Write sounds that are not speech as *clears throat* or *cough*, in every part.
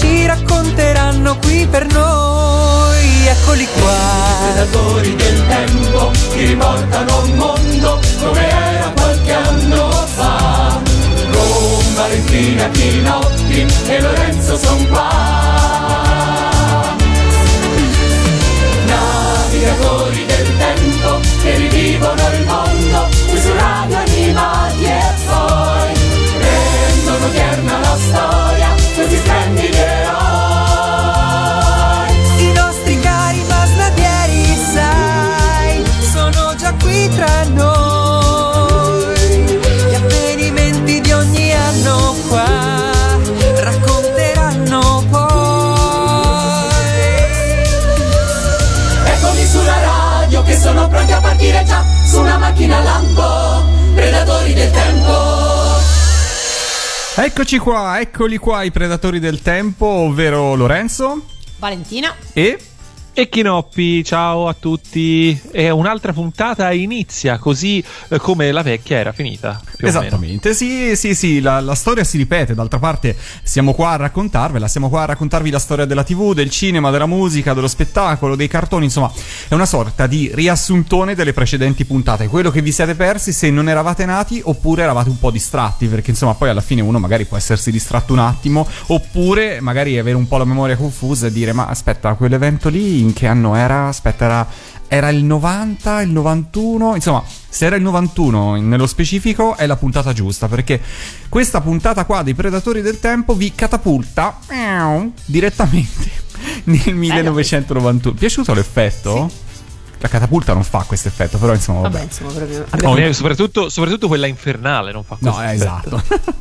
ci racconteranno qui per noi. Eccoli qua. Predatori del tempo che riportano un mondo come era qualche anno fa. Con Valentina Pinotti e Lorenzo son qua. Navigatori del tempo che rivivono il mondo macchina lampo, predatori del tempo. Eccoci qua, eccoli qua i predatori del tempo, ovvero Lorenzo Valentina. e E Chinoppi, ciao a tutti. E un'altra puntata inizia così eh, come la vecchia era finita. Esattamente, sì, sì, sì, la, la storia si ripete, d'altra parte siamo qua a raccontarvela, siamo qua a raccontarvi la storia della tv, del cinema, della musica, dello spettacolo, dei cartoni, insomma, è una sorta di riassuntone delle precedenti puntate, quello che vi siete persi se non eravate nati oppure eravate un po' distratti, perché insomma poi alla fine uno magari può essersi distratto un attimo, oppure magari avere un po' la memoria confusa e dire ma aspetta, quell'evento lì in che anno era? Aspetta, era era il 90, il 91, insomma, se era il 91 nello specifico è la puntata giusta perché questa puntata qua dei Predatori del Tempo vi catapulta direttamente *laughs* nel 1991. Piaciuto l'effetto? La catapulta non fa questo effetto, però insomma, vabbè. Vabbè, insomma, proprio. Oh, eh, soprattutto, soprattutto quella infernale non fa No, questo eh, effetto. esatto.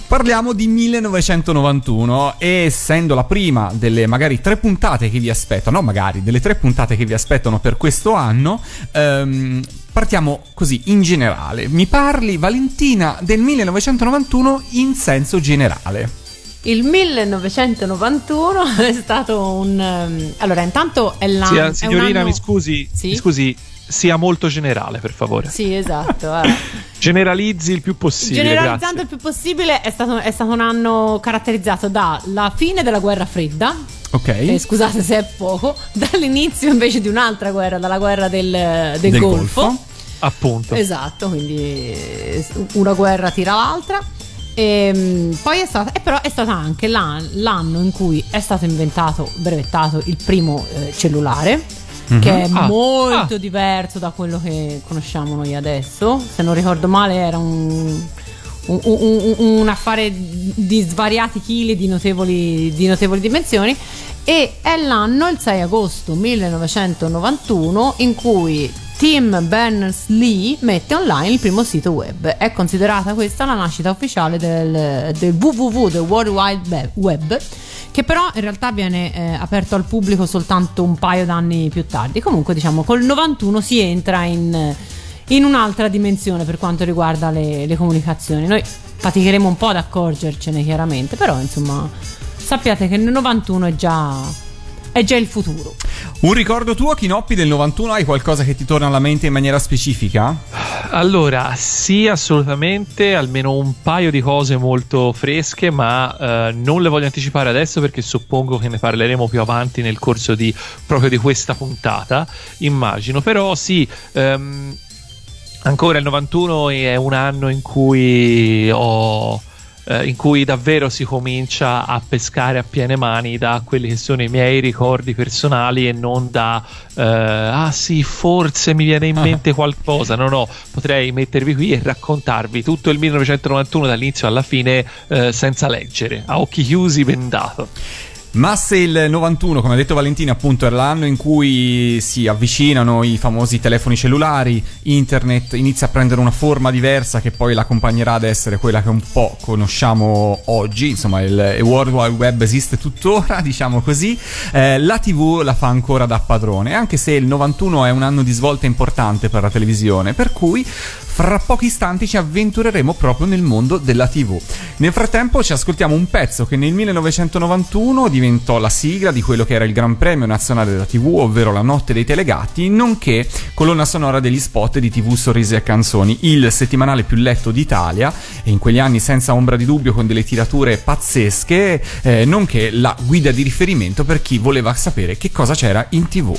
*laughs* Parliamo di 1991 e essendo la prima delle magari tre puntate che vi aspettano, no magari, delle tre puntate che vi aspettano per questo anno, ehm, partiamo così in generale. Mi parli Valentina del 1991 in senso generale. Il 1991 *laughs* è stato un. ehm, Allora, intanto è l'anno. Un signorina, anno- mi scusi, Sì? mi scusi, sia molto generale, per favore. Sì, esatto. *laughs* eh. Generalizzi il più possibile. Generalizzando grazie. il più possibile, è stato, è stato un anno caratterizzato dalla fine della guerra fredda. Ok? eh, scusate se è poco, *laughs* dall'inizio invece di un'altra guerra, dalla guerra del, del Del Golfo. Golfo. Appunto. Esatto, quindi una guerra tira l'altra. E, poi è stata, e però è stato anche l'an- l'anno in cui è stato inventato, brevettato il primo eh, cellulare, che è Ah, molto ah. diverso da quello che conosciamo noi adesso. Se non ricordo male, era un, un, un- un- un affare di svariati chili di notevoli, di notevoli dimensioni. E è l'anno, il 6 agosto 1991, in cui Tim Berners-Lee mette online il primo sito web. È considerata questa la nascita ufficiale del, del www, del World Wide Web, che però in realtà viene eh, aperto al pubblico soltanto un paio d'anni più tardi. Comunque, diciamo, col 91 si entra in, in un'altra dimensione per quanto riguarda le, le comunicazioni. Noi faticheremo un po' ad accorgercene chiaramente, però insomma sappiate che nel 91 è già, è già il futuro. Un ricordo tuo, Chinoppi, del 91? Hai qualcosa che ti torna alla mente in maniera specifica? Allora, sì, assolutamente, almeno un paio di cose molto fresche, ma eh, non le voglio anticipare adesso perché suppongo che ne parleremo più avanti nel corso di, proprio di questa puntata, immagino. Però sì, ehm, ancora il 91 è un anno in cui ho eh, in cui davvero si comincia a pescare a piene mani da quelli che sono i miei ricordi personali e non da eh, ah sì forse mi viene in *laughs* mente qualcosa no no potrei mettervi qui e raccontarvi tutto il 1991 dall'inizio alla fine eh, senza leggere a occhi chiusi bendato Ma se il 91, come ha detto Valentina, appunto era l'anno in cui si avvicinano i famosi telefoni cellulari, internet inizia a prendere una forma diversa che poi l'accompagnerà ad essere quella che un po' conosciamo oggi, insomma il, il World Wide Web esiste tuttora, *laughs* diciamo così, eh, la TV la fa ancora da padrone, anche se il 91 è un anno di svolta importante per la televisione, per cui fra pochi istanti ci avventureremo proprio nel mondo della TV. Nel frattempo ci ascoltiamo un pezzo che nel 1991 diventò la sigla di quello che era il Gran Premio Nazionale della TV, ovvero La Notte dei Telegati, nonché colonna sonora degli spot di TV Sorrisi e Canzoni, il settimanale più letto d'Italia e in quegli anni senza ombra di dubbio con delle tirature pazzesche, eh, nonché la guida di riferimento per chi voleva sapere che cosa c'era in TV.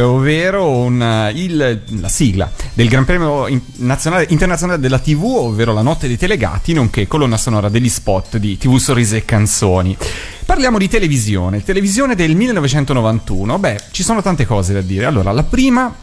Ovvero un, il- la sigla del Gran Premio in- nazionale- internazionale della TV, ovvero la notte dei telegati, nonché colonna sonora degli spot di TV Sorrisi e Canzoni. Parliamo di televisione, televisione del 1991. Beh, ci sono tante cose da dire. Allora, la prima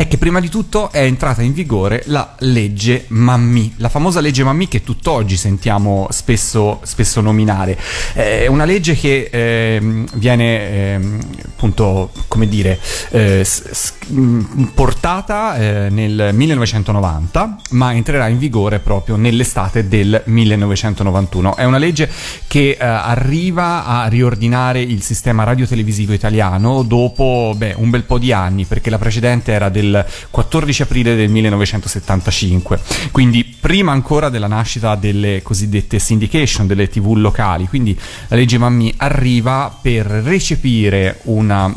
è che prima di tutto è entrata in vigore la legge Mammì, la famosa legge Mammì che tutt'oggi sentiamo spesso, spesso nominare. È una legge che ehm, viene ehm, appunto, come dire, eh, s- mh, portata eh, nel 1990, ma entrerà in vigore proprio nell'estate del 1991. È una legge che eh, arriva a riordinare il sistema radiotelevisivo italiano dopo beh, un bel po' di anni, perché la precedente era del 14 aprile del 1975, quindi prima ancora della nascita delle cosiddette syndication, delle tv locali. Quindi la legge Mammì arriva per recepire una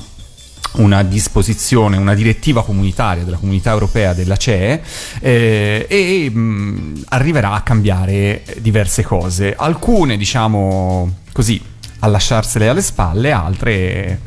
una disposizione, una direttiva comunitaria della comunità europea della CE eh, e mh, arriverà a cambiare diverse cose. Alcune, diciamo così, a lasciarsele alle spalle, altre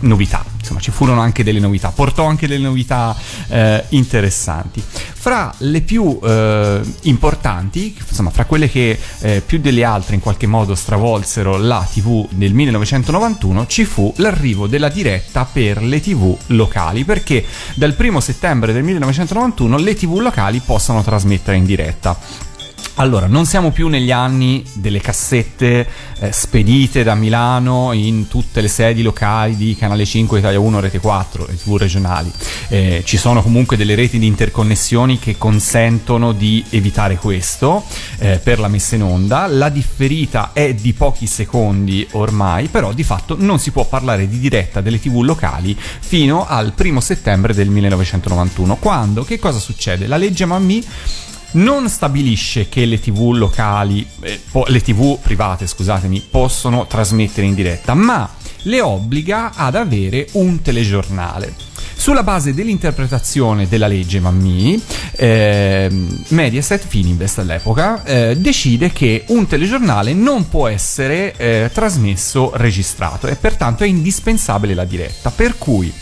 novità. Insomma, ci furono anche delle novità, portò anche delle novità eh, interessanti. Fra le più eh, importanti, insomma, fra quelle che eh, più delle altre in qualche modo stravolsero la TV nel 1991, ci fu l'arrivo della diretta per le TV locali, perché dal 1 settembre del 1991 le TV locali possono trasmettere in diretta. Allora, non siamo più negli anni delle cassette eh, spedite da Milano in tutte le sedi locali di Canale 5, Italia 1, Rete 4, le TV regionali. Eh, ci sono comunque delle reti di interconnessioni che consentono di evitare questo eh, per la messa in onda. La differita è di pochi secondi ormai, però di fatto non si può parlare di diretta delle TV locali fino al primo settembre del 1991, quando che cosa succede? La legge Mammì non stabilisce che le tv locali, eh, po- le tv private, scusatemi, possono trasmettere in diretta, ma le obbliga ad avere un telegiornale. Sulla base dell'interpretazione della legge Mammì, ehm, Mediaset Fininvest all'epoca eh, decide che un telegiornale non può essere eh, trasmesso registrato e pertanto è indispensabile la diretta. Per cui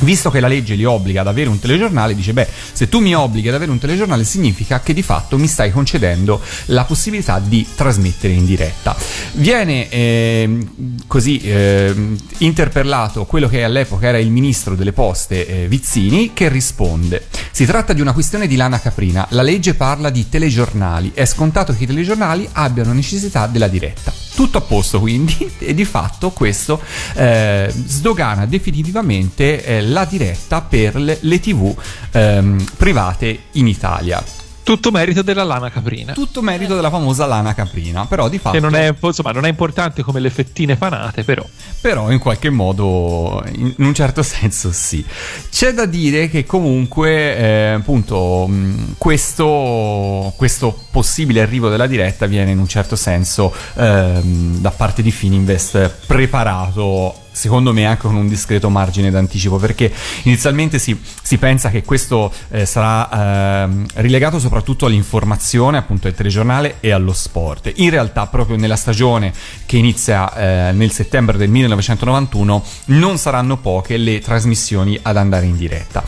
Visto che la legge li obbliga ad avere un telegiornale, dice: Beh, se tu mi obblighi ad avere un telegiornale, significa che di fatto mi stai concedendo la possibilità di trasmettere in diretta. Viene ehm, così ehm, interpellato quello che all'epoca era il ministro delle poste eh, Vizzini, che risponde: Si tratta di una questione di lana caprina. La legge parla di telegiornali. È scontato che i telegiornali abbiano necessità della diretta. Tutto a posto quindi, *laughs* e di fatto questo eh, sdogana definitivamente eh, la diretta per le, le tv ehm, private in Italia. Tutto merito della lana caprina. Tutto merito della famosa lana caprina, però di fatto... Che non è, insomma, non è importante come le fettine panate, però. Però in qualche modo, in un certo *laughs* senso sì. C'è da dire che comunque, eh, appunto, questo, questo possibile arrivo della diretta viene in un certo senso ehm, da parte di Fininvest preparato secondo me anche con un discreto margine d'anticipo perché inizialmente si, si pensa che questo eh, sarà ehm, rilegato soprattutto all'informazione appunto al telegiornale e allo sport. In realtà proprio nella stagione che inizia eh, nel settembre del 1991 non saranno poche le trasmissioni ad andare in diretta.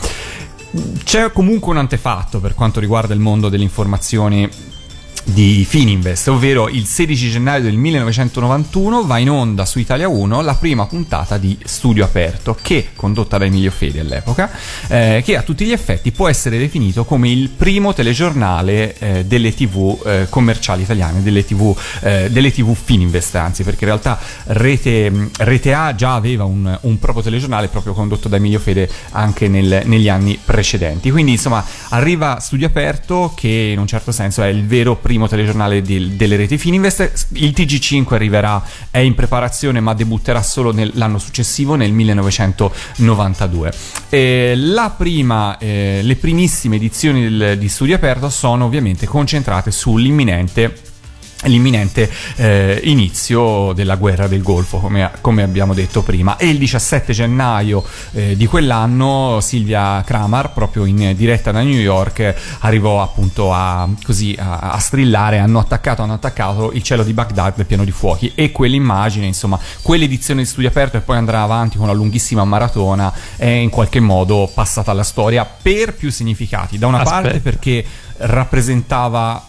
C'è comunque un antefatto per quanto riguarda il mondo dell'informazione di Fininvest, ovvero il 16 gennaio del 1991 va in onda su Italia 1 la prima puntata di Studio Aperto che, condotta da Emilio Fede all'epoca, eh, che a tutti gli effetti può essere definito come il primo telegiornale eh, delle tv eh, commerciali italiane, delle tv, eh, delle TV Fininvest anzi, perché in realtà Rete, Rete A già aveva un, un proprio telegiornale proprio condotto da Emilio Fede anche nel- negli anni precedenti. Quindi insomma arriva Studio Aperto che in un certo senso è il vero primo telegiornale di- delle reti Fininvest. Il TG5 arriverà, è in preparazione ma debutterà solo nel- l'anno successivo, nel 1992. E la prima, eh, le primissime edizioni del- di Studio Aperto sono ovviamente concentrate sull'imminente l'imminente eh, inizio della guerra del Golfo, come, come abbiamo detto prima. E il 17 gennaio eh, di quell'anno Silvia Kramar, proprio in diretta da New York, arrivò appunto a, così, a, a strillare, hanno attaccato, hanno attaccato il cielo di Baghdad pieno di fuochi e quell'immagine, insomma, quell'edizione di Studio Aperto e poi andrà avanti con una lunghissima maratona è in qualche modo passata alla storia per più significati. Da una Aspetta. parte perché rappresentava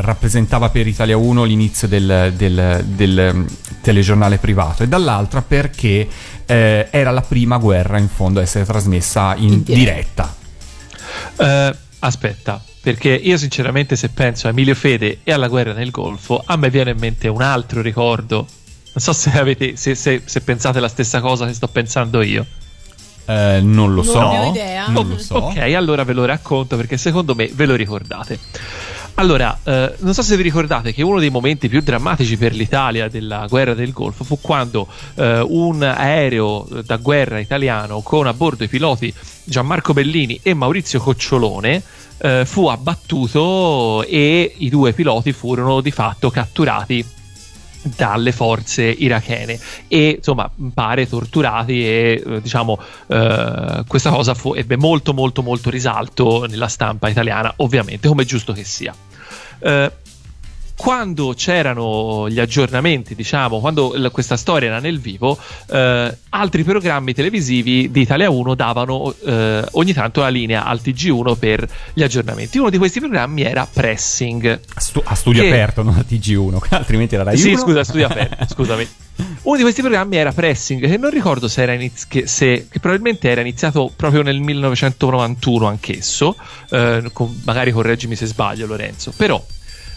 rappresentava per Italia 1 l'inizio del, del- del, mm, telegiornale privato e dall'altra perché eh, era la prima guerra in fondo a essere trasmessa in, In diretta. Eh, aspetta, perché io sinceramente se penso a Emilio Fede e alla guerra nel Golfo, a me viene in mente un altro ricordo. Non so se, avete, se, se- se pensate la stessa cosa che sto pensando io. Eh, non lo Non so. ne ho idea. Non lo so. Ok, allora ve lo racconto perché secondo me ve lo ricordate. Allora, eh, non so se vi ricordate che uno dei momenti più drammatici per l'Italia della guerra del Golfo fu quando eh, un aereo da guerra italiano con a bordo i piloti Gianmarco Bellini e Maurizio Cocciolone eh, fu abbattuto e i due piloti furono di fatto catturati dalle forze irachene. E insomma pare torturati e eh, diciamo eh, questa cosa fu, ebbe molto molto molto risalto nella stampa italiana ovviamente come è giusto che sia Eh, quando c'erano gli aggiornamenti, diciamo, quando l- questa storia era nel vivo, eh, altri programmi televisivi di Italia 1 davano eh, ogni tanto la linea al TG1 per gli aggiornamenti. Uno di questi programmi era Pressing. A, stu- a studio Che- aperto, non a TG1, *laughs* altrimenti era Rai Sì, 1. scusa, studio aperto, *laughs* scusami. Uno di questi programmi era Pressing, che non ricordo se era iniz- che, se- che probabilmente era iniziato proprio nel 1991 anch'esso, eh, con- magari correggimi se sbaglio Lorenzo, però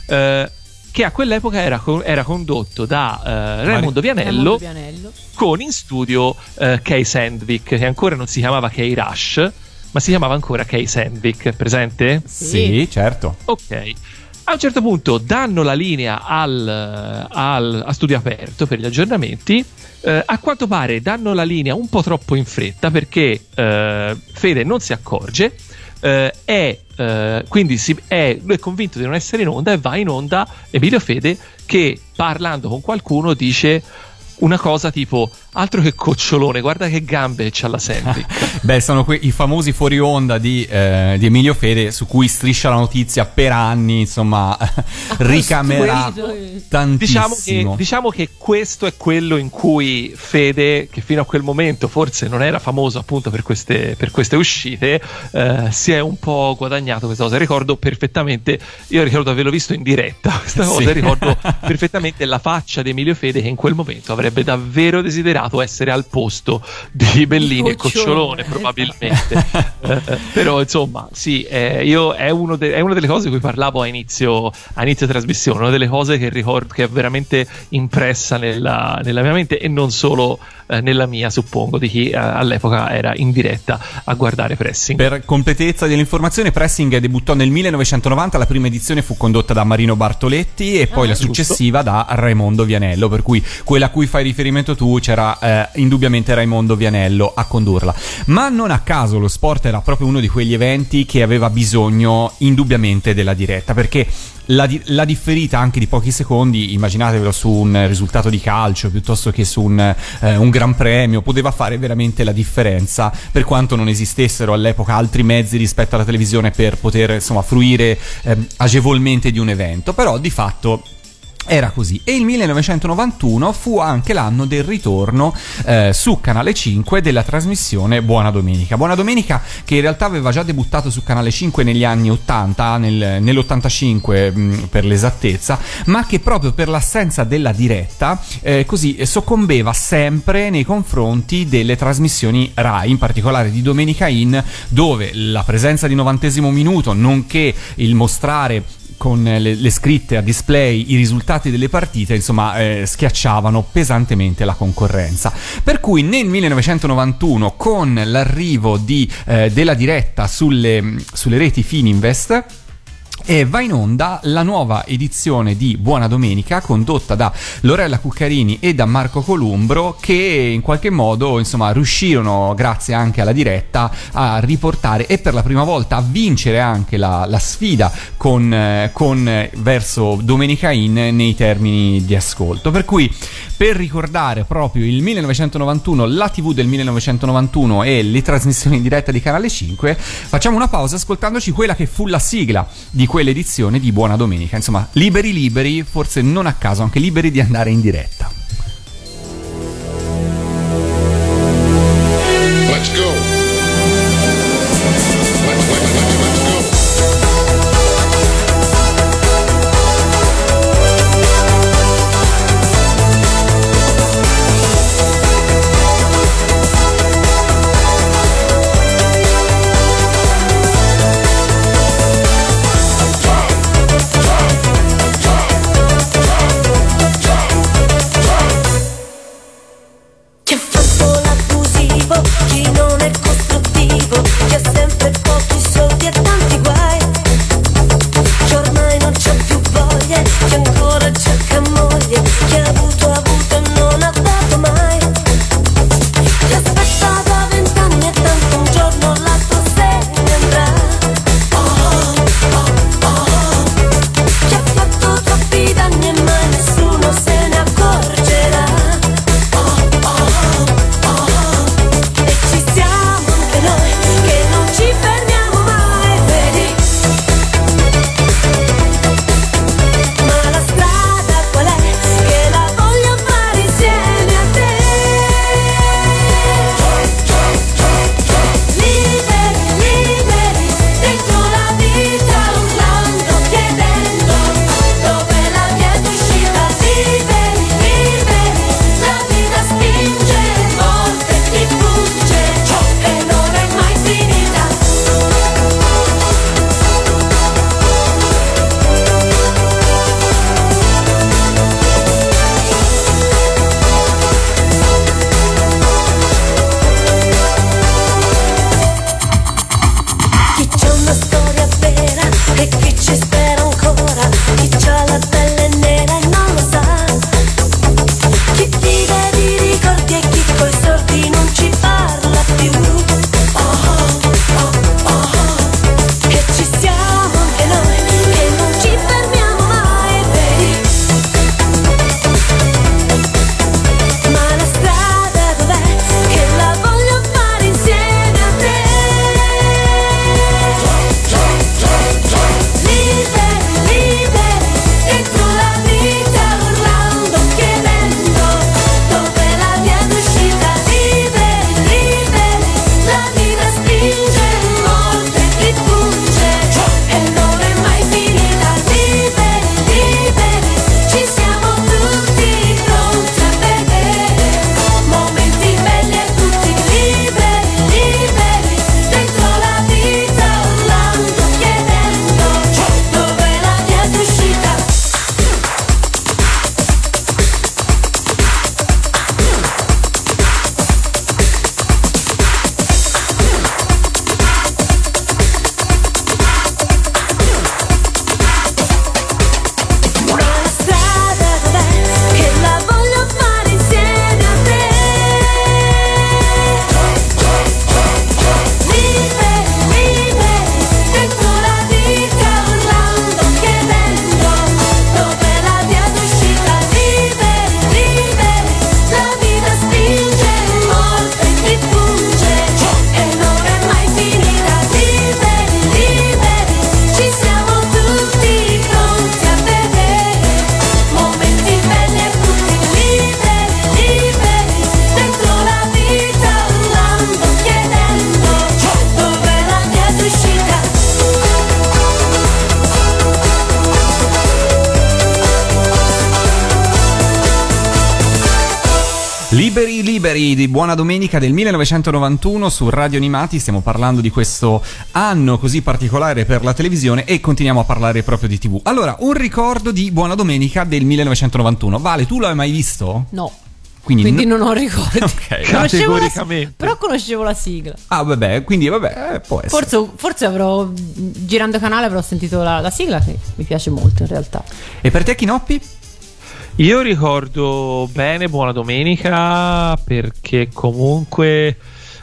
eh, che a quell'epoca era, co- era condotto da eh, Raimondo Vianello Vianello. con in studio eh, Kay Sandvik, che ancora non si chiamava Kay Rush, ma si chiamava ancora Kay Sandvik, presente? Sì, certo. Ok. A un certo punto danno la linea al, al- a studio aperto per gli aggiornamenti. Eh, a quanto pare danno la linea un po' troppo in fretta perché eh, Fede non si accorge. eh, è, eh, quindi si- è, lui è convinto di non essere in onda e va in onda Emilio Fede che parlando con qualcuno dice una cosa tipo altro che cocciolone guarda che gambe c'ha la Sandvik *laughs* Beh, sono que- i famosi fuori onda di, eh, di Emilio Fede su cui striscia la notizia per anni, insomma, *laughs* ricamerato costruito- Diciamo tantissimo. che, diciamo che questo è quello in cui Fede, che fino a quel momento forse non era famoso appunto per queste, per queste uscite, eh, si è un po' guadagnato questa cosa. Ricordo perfettamente, io ricordo averlo visto in diretta questa cosa, Sì. ricordo *laughs* perfettamente la faccia di Emilio Fede che in quel momento avrebbe davvero desiderato essere al posto di Bellini e Cocciolone. Probabilmente. Eh, *laughs* però insomma, sì, eh, io è, uno de- è una delle cose di cui parlavo a inizio, a inizio trasmissione, una delle cose che ricordo che è veramente impressa nella, nella mia mente e non solo eh, nella mia, suppongo, di chi eh, all'epoca era in diretta a guardare Pressing. Per completezza dell'informazione, Pressing debuttò nel 1990, la prima edizione fu condotta da Marino Bartoletti e poi Ah, la giusto. successiva da Raimondo Vianello, per cui quella a cui fai riferimento tu c'era eh, indubbiamente Raimondo Vianello a condurla. Ma non a caso lo sport era proprio uno di quegli eventi che aveva bisogno indubbiamente della diretta, perché la, di- la differita anche di pochi secondi, immaginatevelo su un risultato di calcio piuttosto che su un, eh, un gran premio, poteva fare veramente la differenza per quanto non esistessero all'epoca altri mezzi rispetto alla televisione per poter insomma fruire ehm, agevolmente di un evento, però di fatto era così. E il 1991 fu anche l'anno del ritorno eh, su Canale 5 della trasmissione Buona Domenica. Buona Domenica che in realtà aveva già debuttato su Canale 5 negli anni 80, nel- nell'85 mh, per l'esattezza, ma che proprio per l'assenza della diretta eh, così eh, soccombeva sempre nei confronti delle trasmissioni Rai, in particolare di Domenica In, dove la presenza di novantesimo minuto, nonché il mostrare con le, le scritte a display i risultati delle partite, insomma, eh, schiacciavano pesantemente la concorrenza. Per cui nel 1991, con l'arrivo di, eh, della diretta sulle, sulle reti Fininvest, e va in onda la nuova edizione di Buona Domenica condotta da Lorella Cuccarini e da Marco Columbro che in qualche modo insomma riuscirono grazie anche alla diretta a riportare e per la prima volta a vincere anche la, la sfida con, eh, con, eh, verso Domenica In nei termini di ascolto. Per cui per ricordare proprio il 1991 la tv del 1991 e le trasmissioni in diretta di Canale 5 facciamo una pausa ascoltandoci quella che fu la sigla di quell'edizione di Buona Domenica. Insomma, liberi liberi, forse non a caso, anche liberi di andare in diretta. Buona Domenica del 1991 su Radio Animati. Stiamo parlando di questo anno così particolare per la televisione e continuiamo a parlare proprio di TV. Allora, un ricordo di Buona Domenica del 1991. Vale, tu l'hai mai visto? No. Quindi, Quindi no- non ho ricordi. *laughs* Ok. Conoscevo la- però conoscevo la sigla. Ah, vabbè, quindi vabbè, eh, può essere. Forse, forse avrò, girando canale, avrò sentito la, la sigla che mi piace molto in realtà. E per te, Chinoppi? Io ricordo bene Buona Domenica perché comunque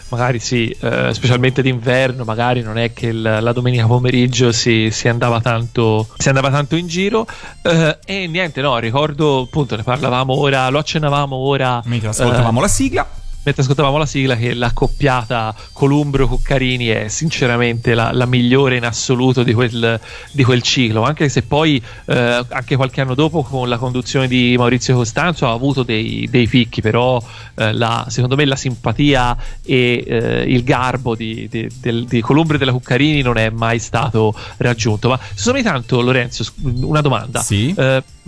magari sì, eh, specialmente d'inverno, magari non è che il- la domenica pomeriggio si, si andava tanto si andava tanto in giro eh, e niente, no, ricordo appunto ne parlavamo ora, lo accennavamo ora Mentre ascoltavamo eh, la sigla. Mentre ascoltavamo la sigla che l'accoppiata Columbro-Cuccarini è sinceramente la, la migliore in assoluto di quel, di quel ciclo. Anche se poi eh, anche qualche anno dopo con la conduzione di Maurizio Costanzo ha avuto dei, dei picchi però eh, la- secondo me la simpatia e eh, il garbo di, di, del- di Columbro e della Cuccarini non è mai stato raggiunto. Ma ogni tanto Lorenzo una domanda. Sì.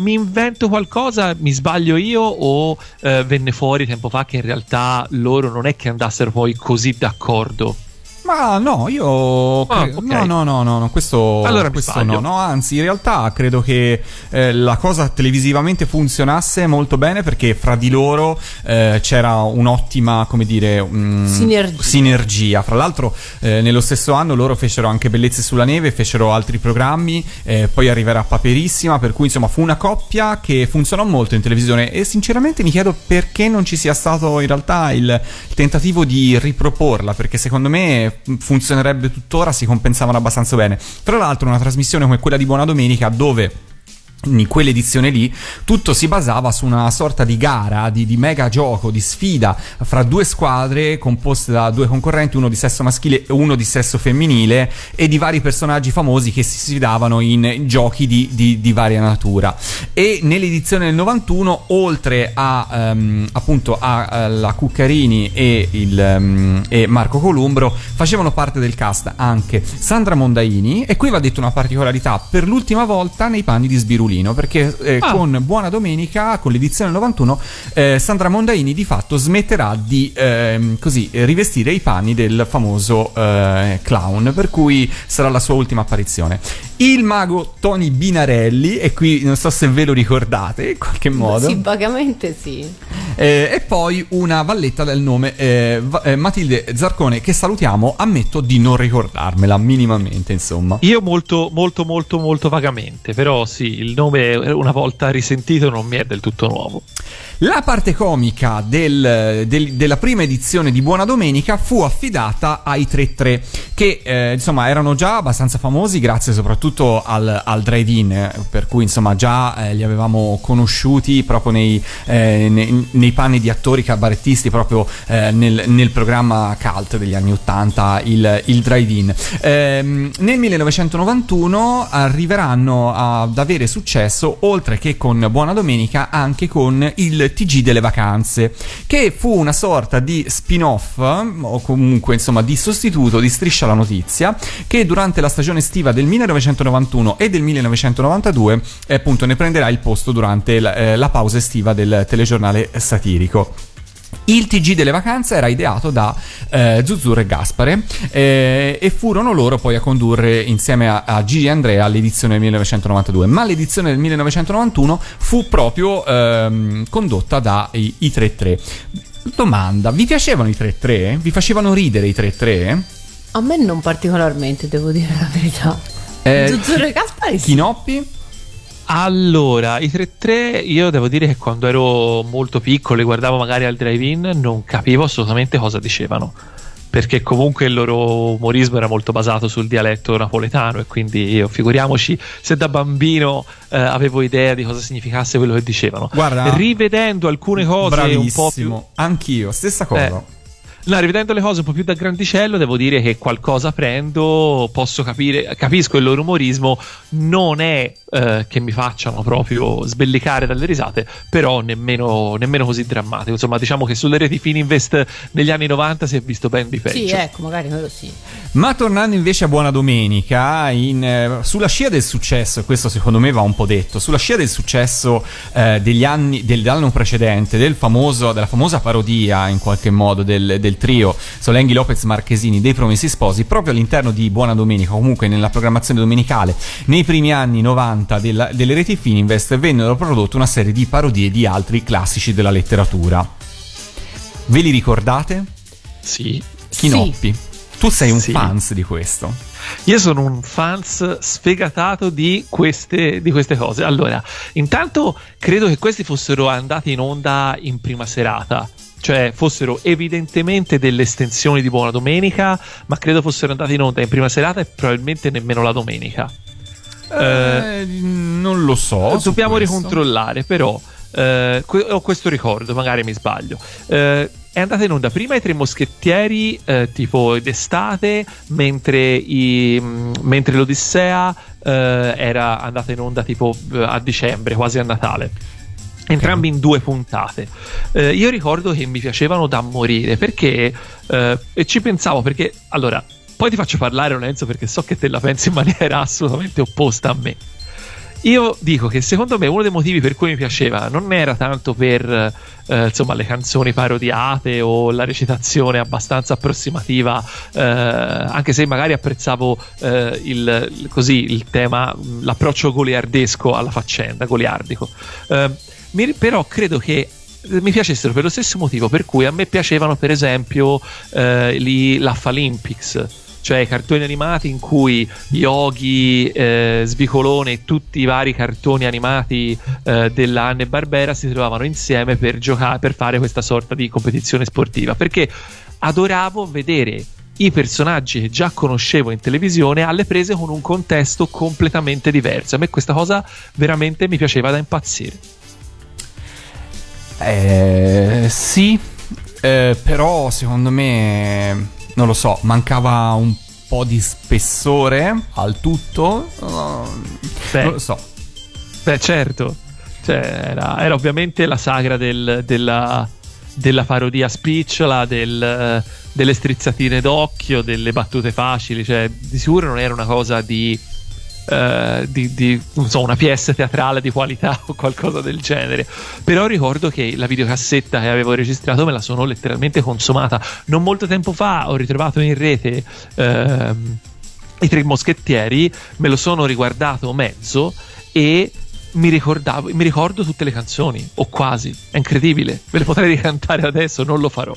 Mi invento qualcosa, mi sbaglio io o eh, venne fuori tempo fa che in realtà loro non è che andassero poi così d'accordo? Ma no, io Ah, cre- ok. no, no, no, no, no, questo, Allora questo no, no, anzi, in realtà credo che eh, la cosa televisivamente funzionasse molto bene perché fra di loro eh, c'era un'ottima, come dire, mm, Sinergia. sinergia. Fra l'altro, eh, nello stesso anno loro fecero anche Bellezze sulla neve, fecero altri programmi, eh, poi arriverà Paperissima, per cui insomma fu una coppia che funzionò molto in televisione e sinceramente mi chiedo perché non ci sia stato in realtà il, il tentativo di riproporla, perché secondo me funzionerebbe tuttora, si compensavano abbastanza bene. Tra l'altro una trasmissione come quella di Buona Domenica dove in quell'edizione lì tutto si basava su una sorta di gara, di, di mega gioco, di sfida fra due squadre composte da due concorrenti, uno di sesso maschile e uno di sesso femminile e di vari personaggi famosi che si sfidavano in giochi di, di- di varia natura. E nell'edizione del 91, oltre a ehm, appunto alla Cuccarini e, il, ehm, e Marco Columbro, facevano parte del cast anche Sandra Mondaini e qui va detto una particolarità per l'ultima volta nei panni di Sbirulino perché eh, Ah. con Buona Domenica con l'edizione 91 eh, Sandra Mondaini di fatto smetterà di ehm, così eh, rivestire i panni del famoso eh, clown per cui sarà la sua ultima apparizione il mago Tony Binarelli e qui non so se ve lo ricordate in qualche modo Sì, vagamente sì. eh, e poi una valletta del nome eh, eh, Matilde Zarcone che salutiamo ammetto di non ricordarmela minimamente insomma Io molto, molto, molto, molto vagamente, però sì, il nome una volta risentito non mi è del tutto nuovo. La parte comica del- del- della prima edizione di Buona Domenica fu affidata ai 3-3, che eh, insomma erano già abbastanza famosi grazie soprattutto al, al drive-in, eh, per cui insomma già eh, li avevamo conosciuti proprio nei, eh, nei, nei panni di attori cabarettisti proprio eh, nel, nel programma cult degli anni 80, il, il drive-in. Ehm, nel 1991 arriveranno ad avere successo, oltre che con Buona Domenica, anche con il TG delle vacanze, che fu una sorta di spin-off, o comunque insomma di sostituto di Striscia la Notizia, che durante la stagione estiva del 1991 e del 1992 eh, appunto ne prenderà il posto durante la, eh, la pausa estiva del telegiornale satirico. Il TG delle vacanze era ideato da eh, Zuzzurro e Gaspare eh, e furono loro poi a condurre insieme a, a Gigi e Andrea l'edizione del 1992, ma l'edizione del 1991 fu proprio ehm, condotta dai i 3-3. Domanda, vi piacevano i 3-3? Vi facevano ridere i 3-3? A me non particolarmente, devo dire la verità. Eh, Zuzzurro e Gaspari sì. Chinoppi? Allora, i 3-3 io devo dire che quando ero molto piccolo e guardavo magari al drive-in non capivo assolutamente cosa dicevano. Perché comunque il loro umorismo era molto basato sul dialetto napoletano e quindi io figuriamoci se da bambino eh, avevo idea di cosa significasse quello che dicevano. Guarda, rivedendo alcune cose un po' più Bravissimo, anch'io, stessa cosa. Eh, No, rivedendo le cose un po' più da grandicello, devo dire che qualcosa prendo, posso capire, capisco il loro umorismo, non è eh, che mi facciano proprio sbellicare dalle risate, però nemmeno, nemmeno così drammatico. Insomma, diciamo che sulle reti Fininvest negli anni 90 si è visto ben di peggio. Sì, ecco, magari quello sì. Ma tornando invece a Buona Domenica, in, eh, sulla scia del successo, e questo secondo me va un po' detto, sulla scia del successo eh, degli anni, dell'anno precedente, del famoso, della famosa parodia in qualche modo del, del trio Solenghi Lopez Marchesini dei Promessi Sposi, proprio all'interno di Buona Domenica, comunque nella programmazione domenicale, nei primi anni 90 della- delle reti Fininvest vennero prodotte una serie di parodie di altri classici della letteratura. Ve li ricordate? Sì. Chinoppi. Tu sei un Sì. fans di questo. Io sono un fans sfegatato di queste, di queste cose. Allora, intanto credo che questi fossero andati in onda in prima serata. Cioè fossero evidentemente delle estensioni di Buona Domenica, ma credo fossero andati in onda in prima serata e probabilmente nemmeno la domenica. Eh, non lo so. Dobbiamo ricontrollare, però eh, que- ho questo ricordo, magari mi sbaglio. Eh, è andata in onda prima i tre moschettieri, eh, tipo d'estate, mentre, i- mh, mentre l'Odissea eh, era andata in onda tipo eh, a dicembre, quasi a Natale. Entrambi in due puntate. Eh, io ricordo che mi piacevano da morire perché, eh, e ci pensavo perché, allora, poi ti faccio parlare Lorenzo perché so che te la pensi in maniera assolutamente opposta a me. Io dico che secondo me uno dei motivi per cui mi piaceva non era tanto per eh, insomma le canzoni parodiate o la recitazione abbastanza approssimativa, eh, anche se magari apprezzavo eh, il, così il tema, l'approccio goliardesco alla faccenda, goliardico. Eh, mi- però credo che mi piacessero per lo stesso motivo per cui a me piacevano per esempio eh, gli l'Affalympics cioè cartoni animati in cui Yogi, eh, Svicolone e tutti i vari cartoni animati eh, della Anne Barbera si trovavano insieme per giocare, per fare questa sorta di competizione sportiva. Perché adoravo vedere i personaggi che già conoscevo in televisione alle prese con un contesto completamente diverso. A me questa cosa veramente mi piaceva da impazzire. Eh, sì, eh, però secondo me, non lo so, mancava un po' di spessore al tutto. Uh, Beh, non lo so. Beh, certo. Cioè, era, era ovviamente la sagra del- della, della parodia spicciola, del- delle strizzatine d'occhio, delle battute facili. Cioè, di sicuro non era una cosa di. Eh, di, di, so, una PS teatrale di qualità *laughs* o qualcosa del genere. Però ricordo che la videocassetta che avevo registrato me la sono letteralmente consumata. Non molto tempo fa ho ritrovato in rete ehm, i tre moschettieri, me lo sono riguardato mezzo e mi ricordavo, mi ricordo tutte le canzoni, o quasi, è incredibile, ve le potrei ricantare adesso, non lo farò.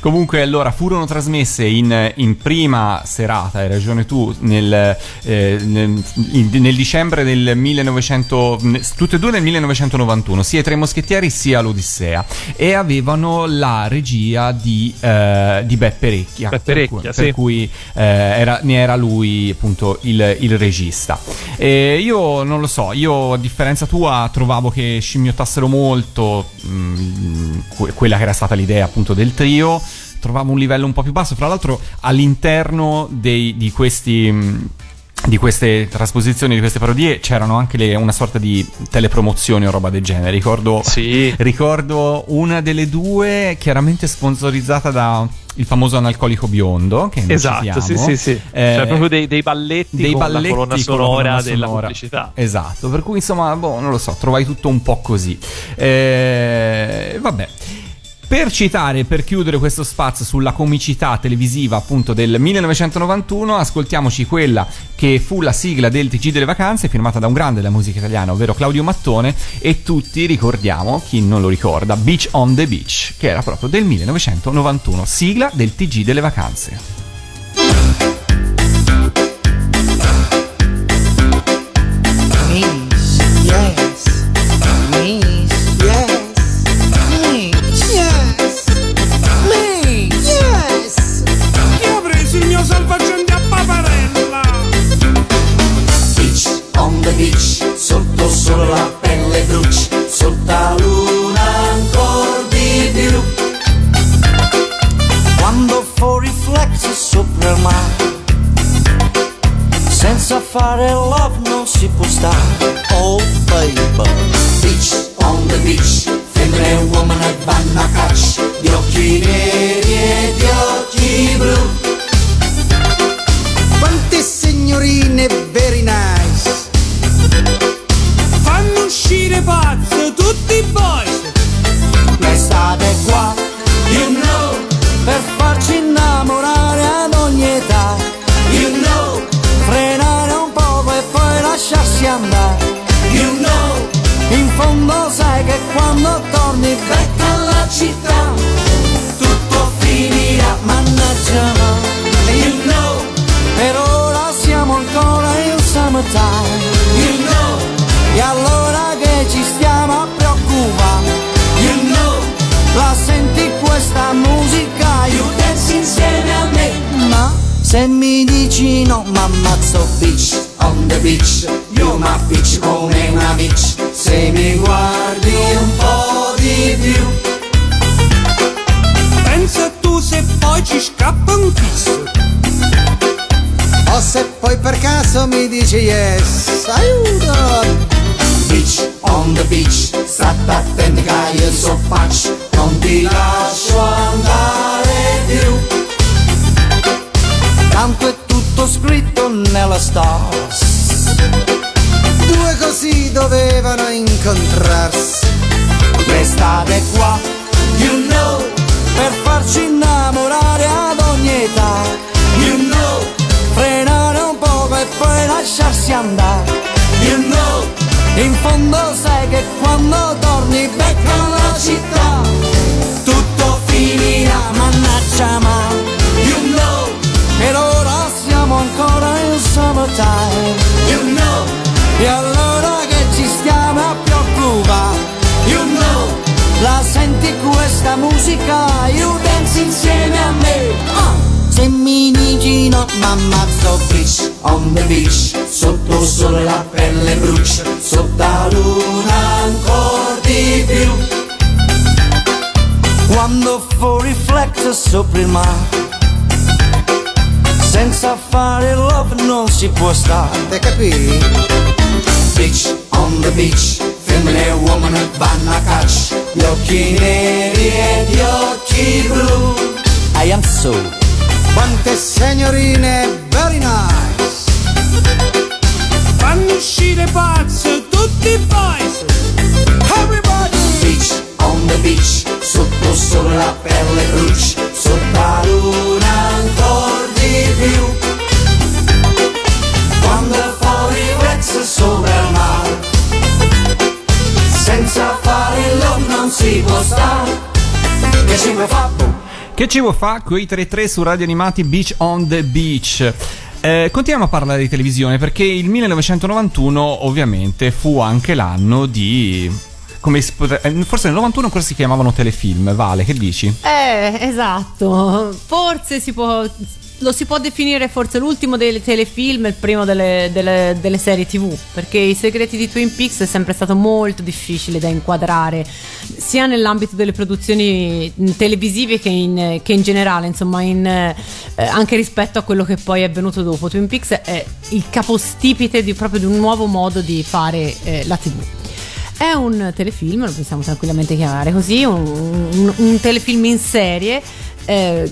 Comunque, allora, furono trasmesse in, in prima serata, hai ragione tu, nel, eh, nel, in- nel dicembre del 1900, ne- tutte e due nel 1991, sia i Tre Moschettieri sia l'Odissea, e avevano la regia di, eh, di Beppe Recchia. Beppe per cui- Recchia, per sì. cui eh, era- ne era lui appunto il, il regista. E io non lo so, io a differenza tua trovavo che scimmiottassero molto mm, que- quella che era stata l'idea appunto del trio. Trovavo un livello un po' più basso. Fra l'altro, all'interno dei- di questi. Di queste trasposizioni, di queste parodie, c'erano anche le- una sorta di telepromozioni o roba del genere. Ricordo, Sì. ricordo una delle due chiaramente sponsorizzata da il famoso analcolico biondo. Che Esatto, sì, sì, sì. Eh, cioè proprio dei, dei balletti dei con balletti la colonna sonora colonna della sonora. pubblicità. Esatto, per cui insomma, boh, non lo so, trovai tutto un po' così. Eh, vabbè. Per citare, per chiudere questo spazio sulla comicità televisiva appunto del 1991, ascoltiamoci quella che fu la sigla del TG delle vacanze, firmata da un grande della musica italiana, ovvero Claudio Mattone, e tutti ricordiamo, chi non lo ricorda, Beach on the Beach, che era proprio del 1991, sigla del TG delle vacanze. Mare. Senza fare love non si può stare. Oh baby. Beach, on the beach, femmine e woman vanno a caccia di occhi neri e di occhi blu. Quante signorine very nice. Fanno uscire pazzo tutti i boys. L'estate qua quando torni back alla città. Tutto finirà. Mannaggia no, You know, per ora siamo ancora in summertime. You know, E allora che ci stiamo a preoccupare. You know, La senti questa musica you dance insieme a me. Ma se mi dici no m'ammazzo Beach, on the beach, you're my beach come una beach. Se mi guardi un po' di più. Pensa tu se poi ci scappa un kiss. O se poi per caso mi dici yes Aiuto Beach, on the beach, state attenti che io so faccio, non ti lascio andare più. Tanto è tutto scritto nella stars. Due così dovevano incontrarsi. L'estate qua, you know, Per farci innamorare ad ogni età. You know, Frenare un poco e poi lasciarsi andare. You know, In fondo sai che quando torni back alla città. Tutto finirà. Mannaggia ma summertime you know, E allora che ci stiamo a preoccupare? You know, La senti questa musica? You dance insieme a me. Ah, Se mi dici no m'ammazzo beach, on the beach, sotto sole la pelle brucia, sotto la luna ancora di più. Quando fuori flex sopra il mare Senza fare love non si può stare. Te capì? Beach, on the beach, femmine e woman vanno a caccia, gli occhi neri e gli occhi blu. I am so. Quante signorine very nice. Fanno uscire pazzo tutti i boys. Everybody. Beach, on the beach, sotto sole la pelle brucia, sotto la luna si può stare. Che ci vuoi fare? boh? Che ci vuoi fa? Quei 3-3 su Radio Animati Beach on the Beach. Eh, continuiamo a parlare di televisione perché il 1991 ovviamente fu anche l'anno di... Come si potre- eh, forse nel 91 ancora si chiamavano telefilm, Vale, che dici? Eh, esatto. Forse si può. Lo si può definire forse l'ultimo dei telefilm e il primo delle, delle- delle serie tv, perché I segreti di Twin Peaks è sempre stato molto difficile da inquadrare, sia nell'ambito delle produzioni televisive che in, che in generale, insomma, in, eh, anche rispetto a quello che poi è venuto dopo. Twin Peaks è il capostipite di, proprio di un nuovo modo di fare eh, la tv. È un telefilm, lo possiamo tranquillamente chiamare così, un, un- un telefilm in serie. Eh,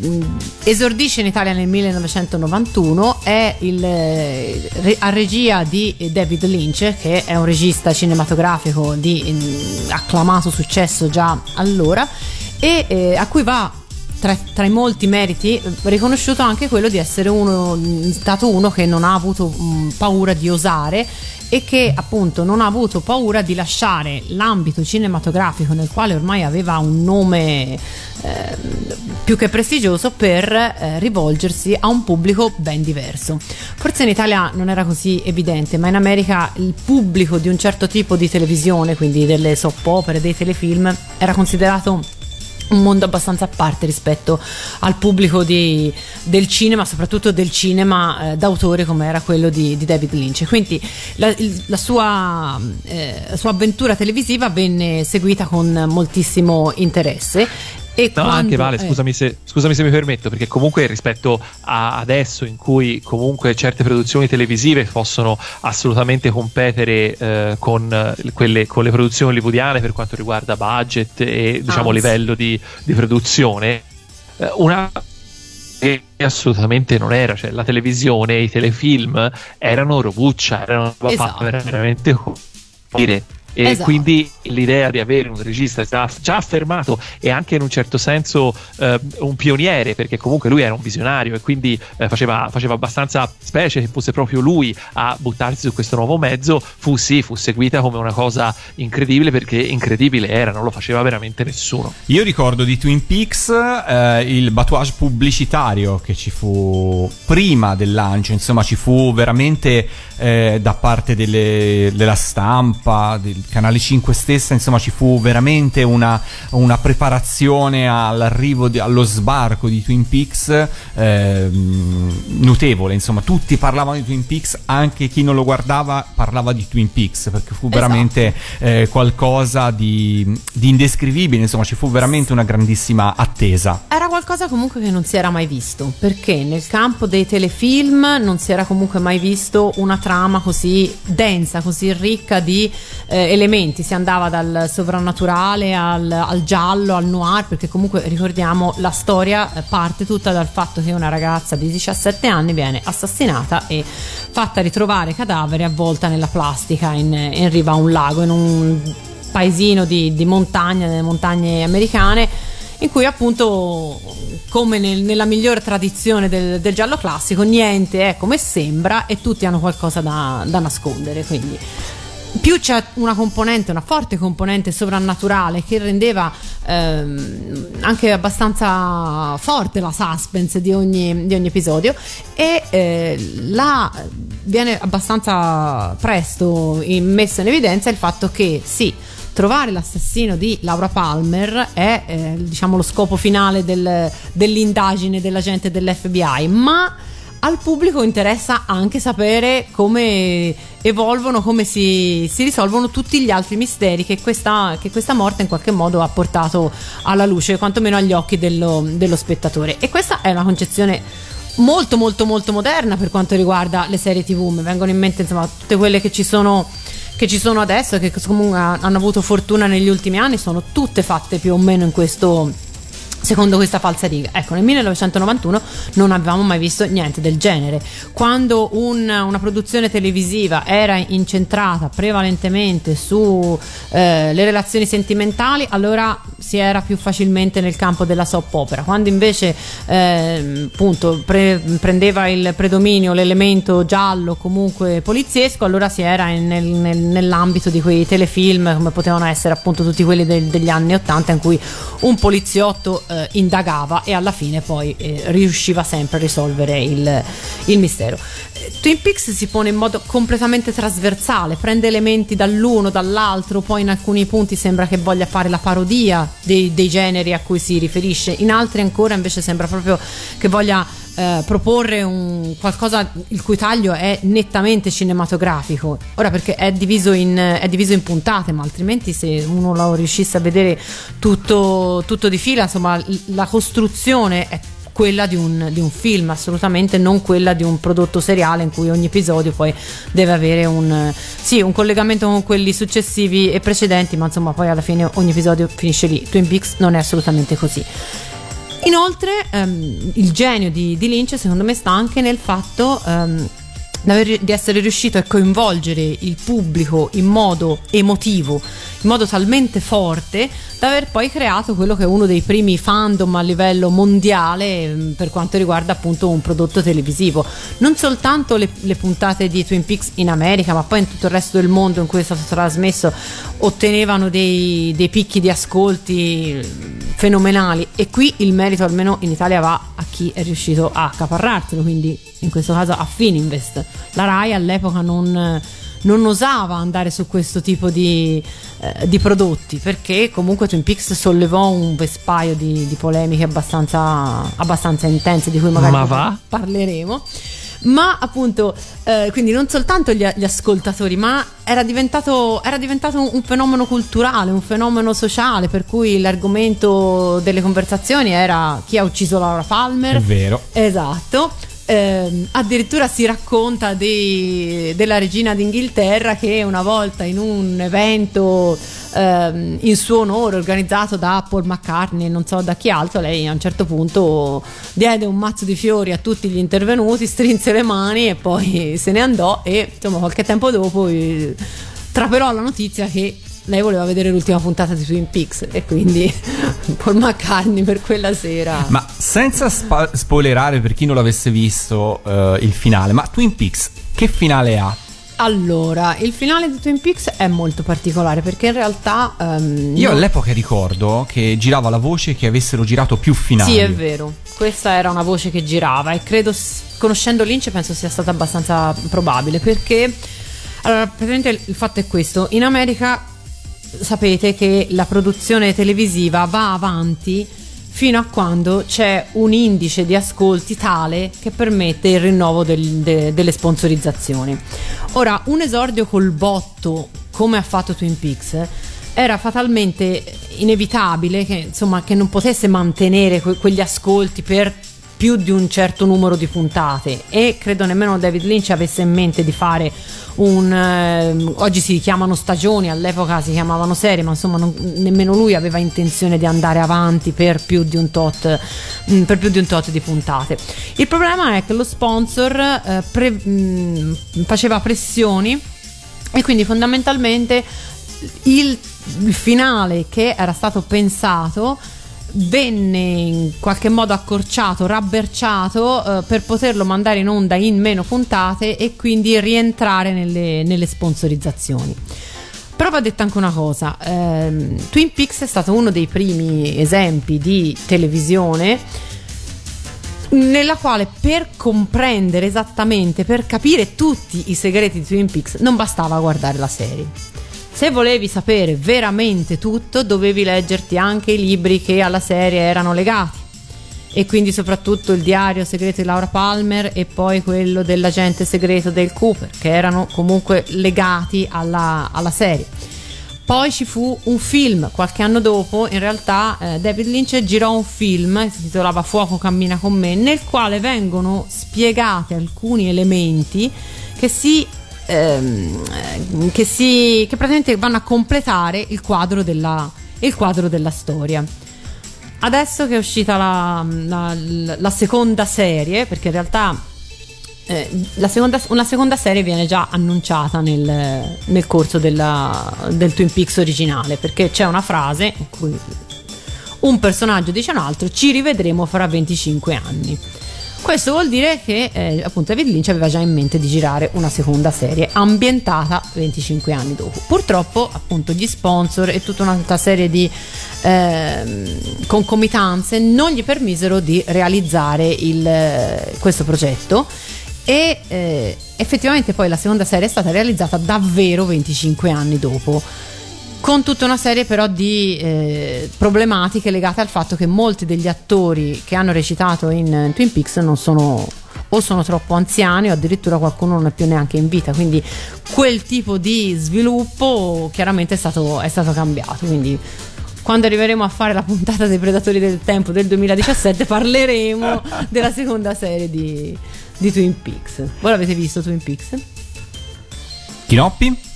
esordisce in Italia nel 1991, è il, eh, re- a regia di David Lynch, che è un regista cinematografico di mm, acclamato successo già allora, e eh, a cui va tra, tra i molti meriti eh, riconosciuto anche quello di essere uno, stato uno che non ha avuto mh, paura di osare e che appunto non ha avuto paura di lasciare l'ambito cinematografico nel quale ormai aveva un nome eh, più che prestigioso per eh, rivolgersi a un pubblico ben diverso. Forse in Italia non era così evidente, ma in America il pubblico di un certo tipo di televisione, quindi delle soap opere, dei telefilm, era considerato un mondo abbastanza a parte rispetto al pubblico di- del cinema, soprattutto del cinema eh, d'autore come era quello di, di David Lynch. Quindi la, la sua, eh, la sua avventura televisiva venne seguita con moltissimo interesse E No, quando- anche Vale, eh, scusami se, scusami se mi permetto, perché comunque rispetto a adesso in cui comunque certe produzioni televisive possono assolutamente competere eh, con, eh, quelle, con le produzioni hollywoodiane per quanto riguarda budget e diciamo Anzi. livello di, di produzione, eh, una che assolutamente non era, cioè la televisione, i telefilm erano robuccia, erano Esatto. veramente dire. E Esatto. quindi l'idea di avere un regista già, già affermato e anche in un certo senso eh, un pioniere, perché comunque lui era un visionario e quindi eh, faceva, faceva abbastanza specie che fosse proprio lui a buttarsi su questo nuovo mezzo, fu sì, fu seguita come una cosa incredibile perché incredibile era, non lo faceva veramente nessuno. Io ricordo di Twin Peaks eh, il batouage pubblicitario che ci fu prima del lancio, insomma ci fu veramente eh, da parte delle- della stampa, del canale 5 stessa, insomma ci fu veramente una, una preparazione all'arrivo, di- allo sbarco di Twin Peaks ehm, notevole, insomma tutti parlavano di Twin Peaks, anche chi non lo guardava parlava di Twin Peaks perché fu Esatto. veramente eh, qualcosa di, di indescrivibile, insomma ci fu veramente una grandissima attesa. Era qualcosa comunque che non si era mai visto, perché nel campo dei telefilm non si era comunque mai visto una trama così densa, così ricca di eh, elementi. Si andava dal sovrannaturale al, al giallo, al noir, perché comunque ricordiamo la storia eh, parte tutta dal fatto che una ragazza di 17 anni viene assassinata e fatta ritrovare cadavere avvolta nella plastica in, in riva a un lago, in un paesino di, di montagna, nelle montagne americane, in cui appunto, come nel- nella migliore tradizione del, del giallo classico, niente è come sembra e tutti hanno qualcosa da, da nascondere. Quindi più c'è una componente, una forte componente sovrannaturale che rendeva ehm, anche abbastanza forte la suspense di ogni, di ogni episodio e eh, la, viene abbastanza presto in- messo in evidenza il fatto che sì, trovare l'assassino di Laura Palmer è eh, diciamo lo scopo finale del- dell'indagine dell'agente dell'FBI, ma al pubblico interessa anche sapere come evolvono, come si, si risolvono tutti gli altri misteri che questa, che questa morte in qualche modo ha portato alla luce, quantomeno agli occhi dello, dello spettatore. E questa è una concezione molto molto molto moderna per quanto riguarda le serie tv. Mi vengono in mente insomma tutte quelle che ci sono che ci sono adesso, che comunque hanno avuto fortuna negli ultimi anni, sono tutte fatte più o meno in questo, secondo questa falsa riga. Ecco, nel 1991 non avevamo mai visto niente del genere. Quando un- una produzione televisiva era incentrata prevalentemente sulle relazioni sentimentali, allora si era più facilmente nel campo della soap opera. Quando invece ehm, appunto pre- prendeva il predominio l'elemento giallo, comunque poliziesco, allora si era in- nel- nel- nell'ambito di quei telefilm come potevano essere appunto tutti quelli del- degli anni 80 in cui un poliziotto eh, indagava e alla fine poi eh, riusciva sempre a risolvere il, il mistero. Eh, Twin Peaks si pone in modo completamente trasversale, prende elementi dall'uno, dall'altro, poi in alcuni punti sembra che voglia fare la parodia dei, dei generi a cui si riferisce, in altri ancora invece sembra proprio che voglia eh, proporre un qualcosa il cui taglio è nettamente cinematografico. Ora perché è diviso in, è diviso in puntate, ma altrimenti se uno lo riuscisse a vedere tutto, tutto di fila, insomma, la costruzione è quella di un, di un film, assolutamente non quella di un prodotto seriale in cui ogni episodio poi deve avere un, sì, un collegamento con quelli successivi e precedenti, ma insomma poi alla fine ogni episodio finisce lì. Twin Peaks non è assolutamente così. Inoltre, ehm, il genio di, di Lynch, secondo me, sta anche nel fatto ehm, di essere riuscito a coinvolgere il pubblico in modo emotivo, in modo talmente forte da aver poi creato quello che è uno dei primi fandom a livello mondiale ehm, per quanto riguarda appunto un prodotto televisivo. Non soltanto le, le puntate di Twin Peaks in America, ma poi in tutto il resto del mondo in cui è stato trasmesso ottenevano dei, dei picchi di ascolti eh, fenomenali e qui il merito almeno in Italia va a chi è riuscito a accaparrarselo, quindi in questo caso a Fininvest. La RAI all'epoca non, non osava andare su questo tipo di, eh, di prodotti perché comunque Twin Peaks sollevò un vespaio di, di polemiche abbastanza, abbastanza intense di cui magari Ma parleremo. Ma appunto, eh, quindi non soltanto gli, gli ascoltatori, ma era diventato, era diventato un, un fenomeno culturale, un fenomeno sociale, per cui l'argomento delle conversazioni era chi ha ucciso Laura Palmer. È vero. Esatto. Ehm, addirittura si racconta di- della regina d'Inghilterra che una volta in un evento ehm, in suo onore organizzato da Paul McCartney non so da chi altro, lei a un certo punto diede un mazzo di fiori a tutti gli intervenuti, strinse le mani e poi *laughs* se ne andò e insomma qualche tempo dopo eh, trapelò la notizia che lei voleva vedere l'ultima puntata di Twin Peaks e quindi *laughs* Paul McCartney per quella sera Ma senza spa- spoilerare per chi non l'avesse visto eh, il finale, ma Twin Peaks che finale ha? Allora, il finale di Twin Peaks è molto particolare perché in realtà. ehm, Io no- all'epoca ricordo che girava la voce che avessero girato più finali. Sì, è vero. Questa era una voce che girava e credo, conoscendo Lynch, penso sia stata abbastanza probabile perché. Allora, praticamente il fatto è questo: in America sapete che la produzione televisiva va avanti fino a quando c'è un indice di ascolti tale che permette il rinnovo del- de- delle sponsorizzazioni. Ora, un esordio col botto, come ha fatto Twin Peaks, era fatalmente inevitabile che, insomma, che non potesse mantenere que- quegli ascolti per più di un certo numero di puntate e credo nemmeno David Lynch avesse in mente di fare un ehm, oggi si chiamano stagioni all'epoca si chiamavano serie ma insomma non- nemmeno lui aveva intenzione di andare avanti per più di un tot mm, per più di un tot di puntate. Il problema è che lo sponsor eh, pre- mm, faceva pressioni e quindi fondamentalmente il, il finale che era stato pensato venne in qualche modo accorciato, rabberciato eh, per poterlo mandare in onda in meno puntate e quindi rientrare nelle, nelle sponsorizzazioni. Però va detta anche una cosa, ehm, Twin Peaks è stato uno dei primi esempi di televisione nella quale per comprendere esattamente, per capire tutti i segreti di Twin Peaks non bastava guardare la serie. Se volevi sapere veramente tutto, dovevi leggerti anche i libri che alla serie erano legati. E quindi soprattutto il diario segreto di Laura Palmer e poi quello dell'agente segreto del Cooper, che erano comunque legati alla, alla serie. Poi ci fu un film qualche anno dopo, in realtà eh, David Lynch girò un film che si intitolava Fuoco cammina con me, nel quale vengono spiegati alcuni elementi che si ehm, eh, che, si, che praticamente vanno a completare il quadro della, il quadro della storia. Adesso che è uscita la, la- la seconda serie, perché in realtà eh, seconda- una seconda serie viene già annunciata nel, nel corso della- del Twin Peaks originale, perché c'è una frase in cui un personaggio dice un altro ci rivedremo fra 25 anni. Questo vuol dire che eh, appunto David Lynch aveva già in mente di girare una seconda serie ambientata 25 anni dopo. Purtroppo appunto gli sponsor e tutta un'altra serie di ehm, concomitanze non gli permisero di realizzare il, eh, questo progetto e eh, effettivamente poi la seconda serie è stata realizzata davvero 25 anni dopo con tutta una serie però di eh, problematiche legate al fatto che molti degli attori che hanno recitato in eh, Twin Peaks non sono o sono troppo anziani o addirittura qualcuno non è più neanche in vita quindi quel tipo di sviluppo chiaramente è stato, è stato cambiato quindi quando arriveremo a fare la puntata dei Predatori del Tempo del 2017 parleremo *laughs* della seconda serie di, di Twin Peaks voi l'avete visto Twin Peaks? Chinoppi?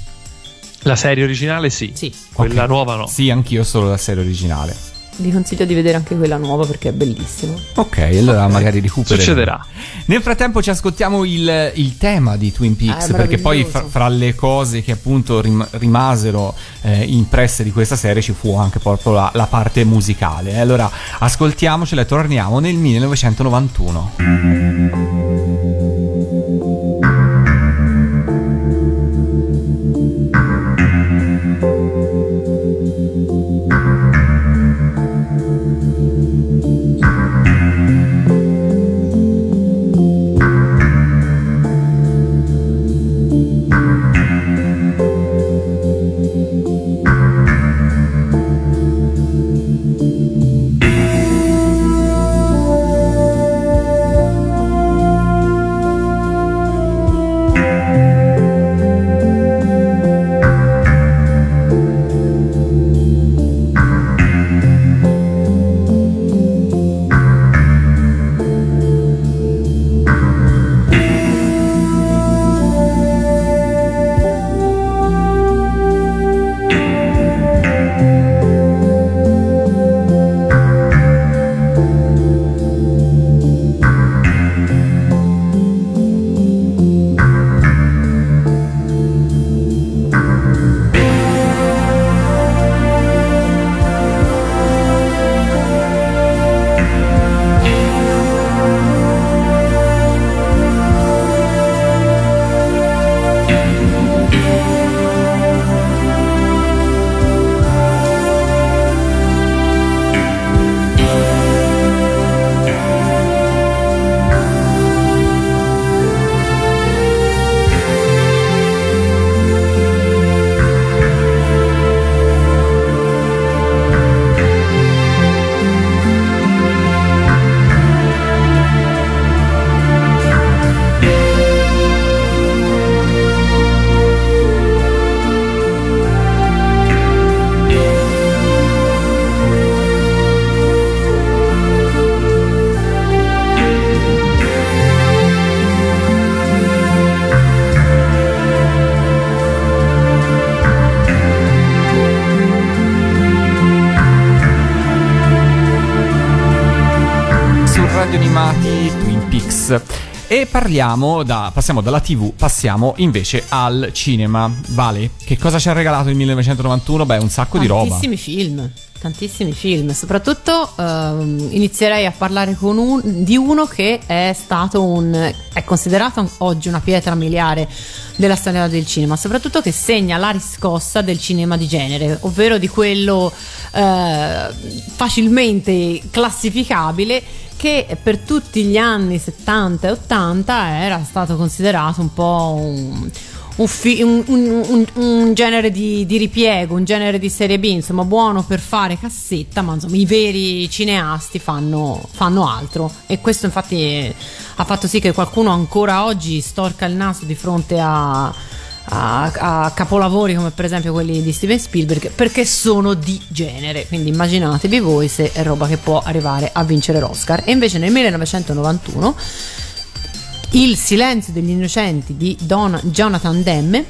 La serie originale sì, Sì. quella Ok. nuova no. Sì, anch'io solo la serie originale. vi consiglio di vedere anche quella nuova perché è bellissima Ok, allora magari recupero. Succederà. Nel frattempo ci ascoltiamo il, il tema di Twin Peaks, Ah, perché poi fra, fra le cose che appunto rim- rimasero eh, impresse di questa serie ci fu anche proprio la, la parte musicale. Allora ascoltiamocela e torniamo nel 1991. Thank parliamo da, passiamo dalla TV, passiamo invece al cinema. Vale, che cosa ci ha regalato il 1991? Beh, un sacco di roba. Tantissimi film, tantissimi film. Soprattutto ehm, inizierei a parlare un- di uno che è stato un. è considerato oggi una pietra miliare della storia del cinema, soprattutto che segna la riscossa del cinema di genere, ovvero di quello eh, facilmente classificabile che per tutti gli anni 70 e 80 era stato considerato un po' un, un un- un- genere di, di ripiego, un genere di serie B, insomma buono per fare cassetta, ma insomma i veri cineasti fanno, fanno altro. E questo infatti eh, ha fatto sì che qualcuno ancora oggi storca il naso di fronte a, a- a capolavori come per esempio quelli di Steven Spielberg perché sono di genere, quindi immaginatevi voi se è roba che può arrivare a vincere l'Oscar. E invece nel 1991 il silenzio degli innocenti di Don- Jonathan Demme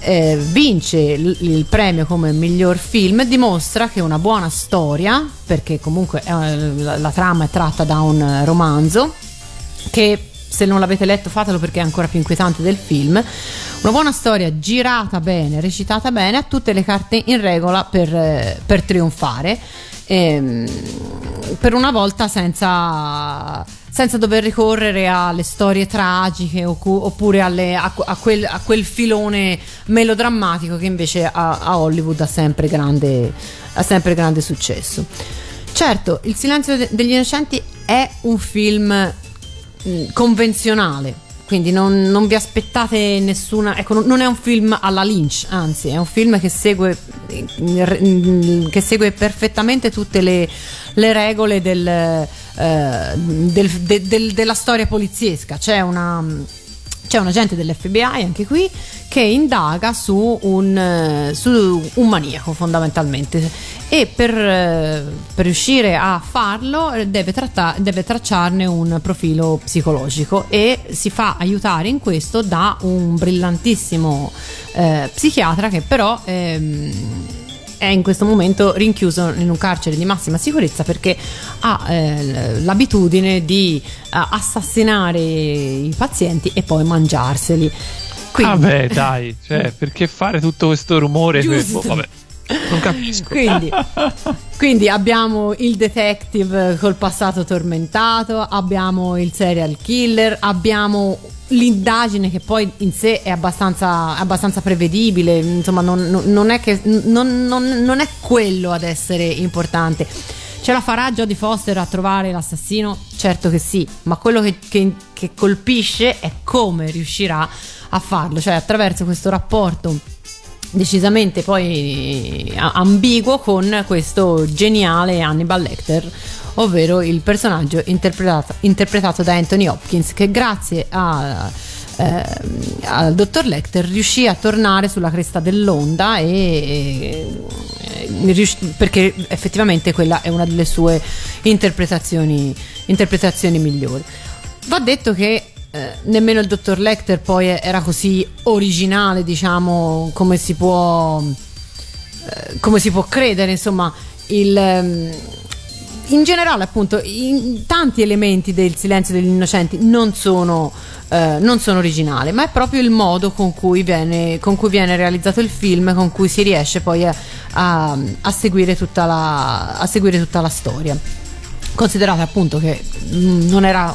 eh, vince l- il premio come miglior film dimostra che una buona storia perché comunque eh, la, la trama è tratta da un romanzo che se non l'avete letto fatelo perché è ancora più inquietante del film una buona storia girata bene recitata bene ha tutte le carte in regola per, eh, per trionfare ehm, per una volta senza, senza dover ricorrere alle storie tragiche oppure alle- a, a quel, a quel filone melodrammatico che invece a, a Hollywood ha sempre grande, ha sempre grande successo. Certo, Il silenzio de- degli innocenti è un film convenzionale, quindi non, non vi aspettate nessuna. Ecco, non- è un film alla Lynch, anzi, è un film che segue, che segue perfettamente tutte le, le regole del, eh, del- de- del- della storia poliziesca. C'è una. C'è un agente dell'FBI anche qui che indaga su un, eh, su un maniaco fondamentalmente. E per, eh, per riuscire a farlo eh, deve, tratta- deve tracciarne un profilo psicologico. E si fa aiutare in questo da un brillantissimo eh, psichiatra che però ehm, è in questo momento rinchiuso in un carcere di massima sicurezza perché ha eh, l'abitudine di eh, assassinare i pazienti e poi mangiarseli. Quindi, Vabbè, dai, *laughs* cioè, perché fare tutto questo rumore? Giusto. Boh, vabbè, non capisco. Quindi, *laughs* quindi abbiamo il detective col passato tormentato, abbiamo il serial killer, abbiamo l'indagine che poi in sé è abbastanza, abbastanza prevedibile, insomma non, non- è che, non, non- è quello ad essere importante. Ce la farà Jodie Foster a trovare l'assassino? Certo che sì, ma quello che, che- che colpisce è come riuscirà a farlo, cioè attraverso questo rapporto decisamente poi a- ambiguo con questo geniale Hannibal Lecter ovvero il personaggio interpretato, interpretato da Anthony Hopkins che grazie a, ehm, al dottor Lecter riuscì a tornare sulla cresta dell'onda e, e perché effettivamente quella è una delle sue interpretazioni, interpretazioni migliori. Va detto che eh, nemmeno il dottor Lecter poi era così originale, diciamo, come si può, eh, come si può credere, insomma, il, ehm, in generale, appunto, in tanti elementi del silenzio degli innocenti non sono, eh, non sono originali, ma è proprio il modo con cui, viene, con cui viene realizzato il film, con cui si riesce poi a, a- a seguire, tutta la, a seguire tutta la storia. Considerate appunto che mm, non era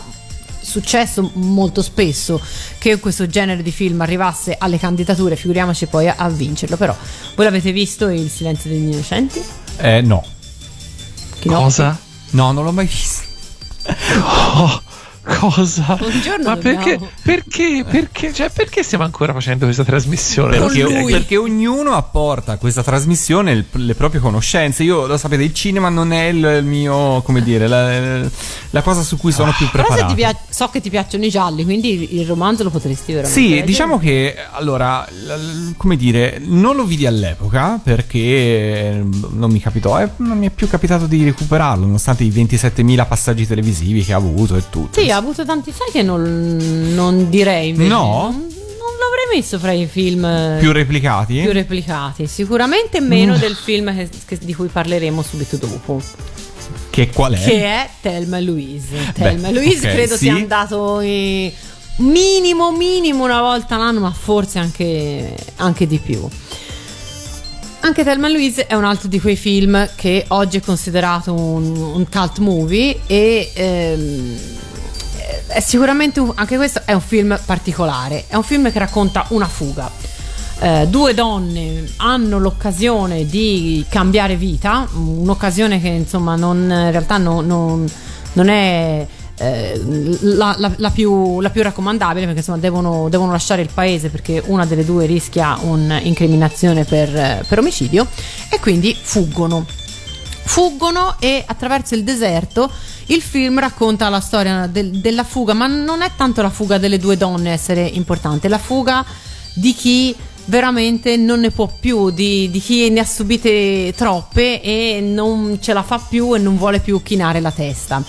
successo molto spesso che questo genere di film arrivasse alle candidature, figuriamoci poi a, a vincerlo. Però, voi l'avete visto Il silenzio degli innocenti? Eh, no. Cosa? No, non l'ho mai visto. Oh, cosa? Un giorno Ma perché, perché, perché, cioè, perché stiamo ancora facendo questa trasmissione? Perché, perché ognuno apporta a questa trasmissione il- le proprie conoscenze. Io, lo sapete, il cinema non è il, il mio, come dire, la, la cosa su cui sono più Però se preparato. ti pia- so che ti piacciono i gialli, quindi il, romanzo lo potresti veramente Sì, leggere. diciamo che allora, l- l- come dire, non lo vidi all'epoca perché eh, non mi capitò e non mi è più capitato di recuperarlo, nonostante i 27.000 passaggi televisivi che ha avuto e tutto. Sì, ha avuto tanti. Sai che non, non direi invece. No? Non, non l'avrei messo fra i film eh, Più replicati? più replicati. Sicuramente Mm. meno del film che- che- di cui parleremo subito dopo. Che qual è? che è Thelma Louise. Thelma e Louise ok, credo sì. sia andato in- minimo, minimo una volta l'anno, ma forse anche, anche di più. Anche Thelma Louise è un altro di quei film che oggi è considerato un, un cult movie e ehm, è sicuramente un- anche questo è un film particolare. È un film che racconta una fuga. Eh, due donne hanno l'occasione di cambiare vita, un'occasione che insomma non, in realtà no- non- non è eh, la, la- la più, la più raccomandabile perché insomma devono, devono lasciare il paese perché una delle due rischia un'incriminazione per, eh, per omicidio e quindi fuggono fuggono e attraverso il deserto il film racconta la storia del- della fuga, ma non è tanto la fuga delle due donne essere importante, la fuga di chi veramente non ne può più, di, di chi ne ha subite troppe e non ce la fa più e non vuole più chinare la testa.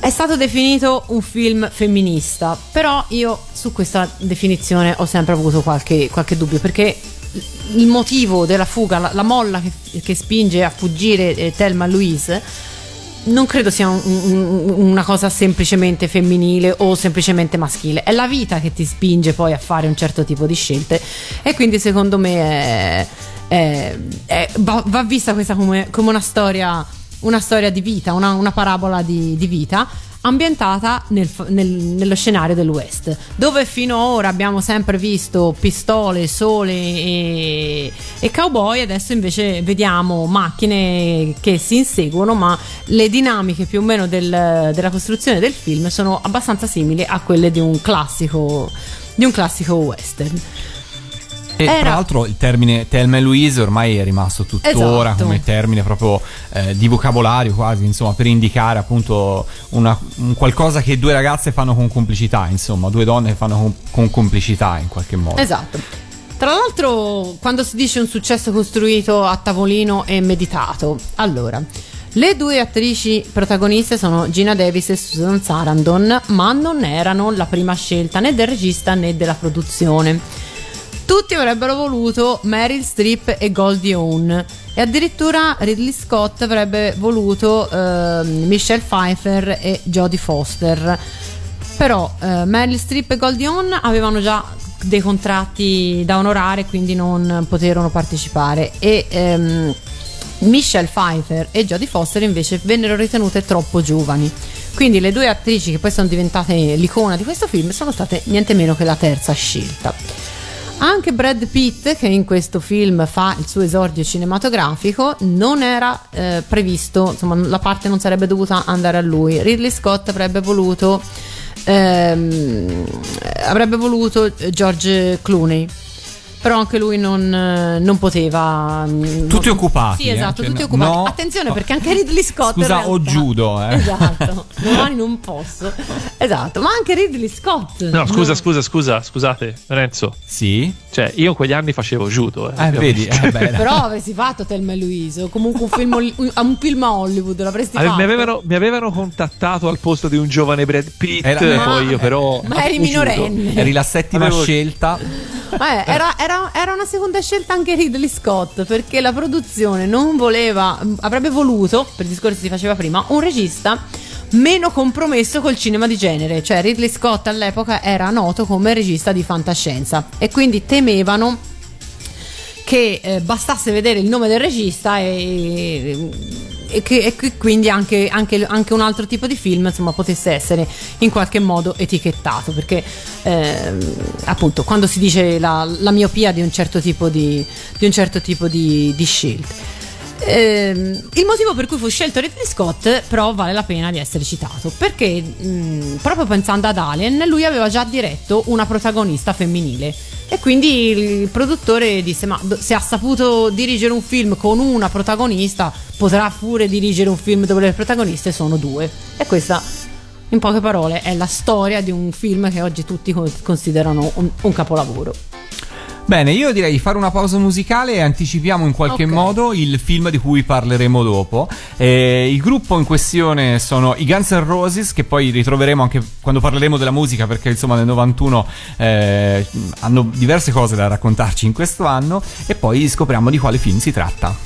È stato definito un film femminista, però io su questa definizione ho sempre avuto qualche, qualche dubbio perché il motivo della fuga, la, la molla che, che spinge a fuggire eh, Thelma Louise non credo sia un- un- una cosa semplicemente femminile o semplicemente maschile, è la vita che ti spinge poi a fare un certo tipo di scelte. E quindi secondo me è- è- è- va, va vista questa come, come una storia una storia di vita, una, una parabola di, di vita ambientata nel nel- nello scenario del West, dove fino ad ora abbiamo sempre visto pistole, sole e, e cowboy, adesso invece vediamo macchine che si inseguono, ma le dinamiche più o meno del- della costruzione del film sono abbastanza simili a quelle di un classico, di un classico western. E Era- tra l'altro il termine Thelma e Louise ormai è rimasto tuttora Esatto. come termine proprio eh, di vocabolario quasi, insomma, per indicare appunto una- un qualcosa che due ragazze fanno con complicità, insomma, due donne che fanno con, con complicità in qualche modo. Esatto. Tra l'altro, quando si dice un successo costruito a tavolino e meditato, allora, le due attrici protagoniste sono Gina Davis e Susan Sarandon, ma non erano la prima scelta né del regista né della produzione. Tutti avrebbero voluto Meryl Streep e Goldie Hawn e addirittura Ridley Scott avrebbe voluto ehm, Michelle Pfeiffer e Jodie Foster. Però eh, Meryl Streep e Goldie Hawn avevano già dei contratti da onorare, quindi non poterono partecipare. E ehm, Michelle Pfeiffer e Jodie Foster invece vennero ritenute troppo giovani. Quindi le due attrici che poi sono diventate l'icona di questo film sono state niente meno che la terza scelta. Anche Brad Pitt, che in questo film fa il suo esordio cinematografico, non era eh, previsto, insomma, la parte non sarebbe dovuta andare a lui. Ridley Scott avrebbe voluto, ehm, avrebbe voluto George Clooney. Però anche lui non, eh, non poteva. mm, Tutti occupati, Sì, eh, esatto, cioè, tutti no- occupati. no. Attenzione perché anche Ridley Scott. Scusa, o realtà- judo, eh. Esatto, *laughs* domani non posso. Esatto, ma anche Ridley Scott. No, scusa, scusa, scusa, scusate, Lorenzo. Sì? Cioè, io in quegli anni facevo judo. Eh, Eh, vedi, eh, *laughs* Però avresti fatto Thelma e Louise o comunque un film, un, un film a Hollywood l'avresti Ave- fatto. mi, avevano, mi avevano contattato al posto di un giovane Brad Pitt, Era- Ma- poi io però... Ma eri minorenne. eri la settima Avevo- scelta. Beh, era, era- era una seconda scelta anche Ridley Scott perché la produzione non voleva, avrebbe voluto, per discorso si faceva prima, un regista meno compromesso col cinema di genere. Cioè Ridley Scott all'epoca era noto come regista di fantascienza e quindi temevano che eh, bastasse vedere il nome del regista e, e che, e quindi anche, anche- anche un altro tipo di film insomma, potesse essere in qualche modo etichettato perché ehm, appunto quando si dice la, la miopia di un certo tipo di, di, certo tipo di, di scelte Ehm, il motivo per cui fu scelto Ridley Scott però vale la pena di essere citato perché mh, proprio pensando ad Alien lui aveva già diretto una protagonista femminile e quindi il produttore disse ma se ha saputo dirigere un film con una protagonista potrà pure dirigere un film dove le protagoniste sono due. E questa in poche parole è la storia di un film che oggi tutti con- considerano un, un capolavoro Bene, io direi di fare una pausa musicale e anticipiamo in qualche Ok. modo il film di cui parleremo dopo. Eh, il gruppo in questione sono i Guns N' Roses, che poi ritroveremo anche quando parleremo della musica, perché insomma nel 91 eh, hanno diverse cose da raccontarci in questo anno, e poi scopriamo di quale film si tratta.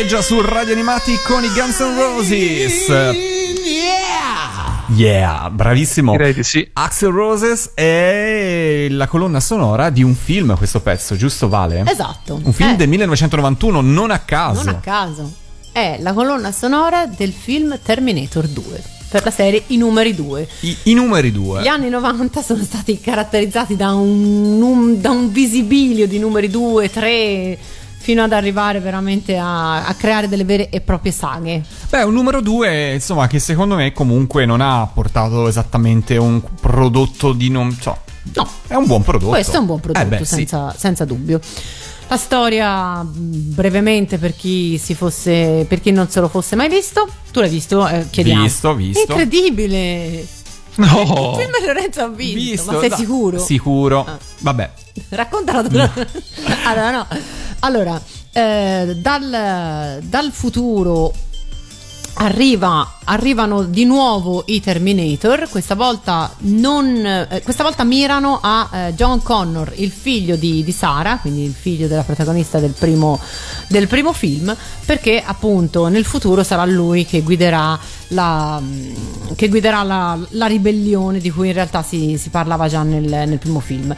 Echeggia su Radio Animati con i Guns N' Roses. Yeah, bravissimo. Direi di sì. Axel Roses è la colonna sonora di un film, questo pezzo, giusto Vale? Esatto. Un film Eh, del 1991, non a caso. Non a caso. È la colonna sonora del film Terminator 2. Per la serie I numeri 2. I, i numeri due. Gli anni 90 sono stati caratterizzati da un, num- da un visibilio di numeri 2, 3, fino ad arrivare veramente a, a creare delle vere e proprie saghe. Beh, un numero due, insomma, che secondo me comunque non ha portato esattamente un prodotto di non so. No, È un buon prodotto. questo è un buon prodotto, Eh beh, sì. senza, senza dubbio. La storia, brevemente, per chi, si fosse, per chi non se lo fosse mai visto, tu l'hai visto? Eh, chiediamo. Visto, visto. Incredibile! No! Il film Lorenzo ha vinto, ma sei da- sicuro? Sicuro. Ah. Vabbè. Raccontala tu. *laughs* allora, no. Allora, eh, dal, dal futuro arriva- arrivano di nuovo i Terminator. Questa volta, non, eh, questa volta mirano a eh, John Connor, il figlio di, di Sara, quindi il figlio della protagonista del primo, del primo film, perché appunto nel futuro sarà lui che guiderà la, mm, che guiderà la, la ribellione di cui in realtà si, si parlava già nel, nel primo film.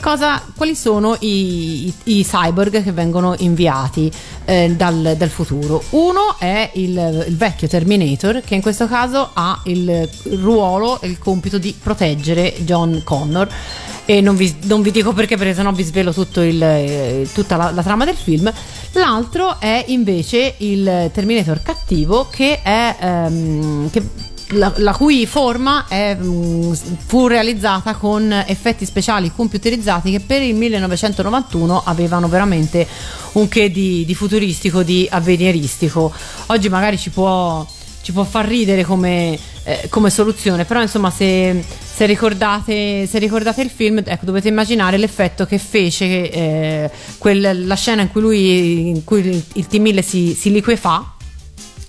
Cosa, quali sono i, i- i cyborg che vengono inviati eh, dal, dal futuro? Uno è il, il vecchio Terminator, che in questo caso ha il ruolo e il compito di proteggere John Connor. E non vi, non vi dico perché, perché sennò vi svelo il- eh, tutta la, la trama del film. L'altro è invece il Terminator cattivo, che è. ehm, che la, la cui forma è, mm, fu realizzata con effetti speciali computerizzati che per il 1991 avevano veramente un che di, di futuristico, di avveniristico. Oggi magari ci può, ci può far ridere come, eh, come soluzione, però insomma se, se ricordate, se ricordate il film ecco, dovete immaginare l'effetto che fece eh, quel- la scena in cui, lui, in cui il, il T-1000 si, si liquefà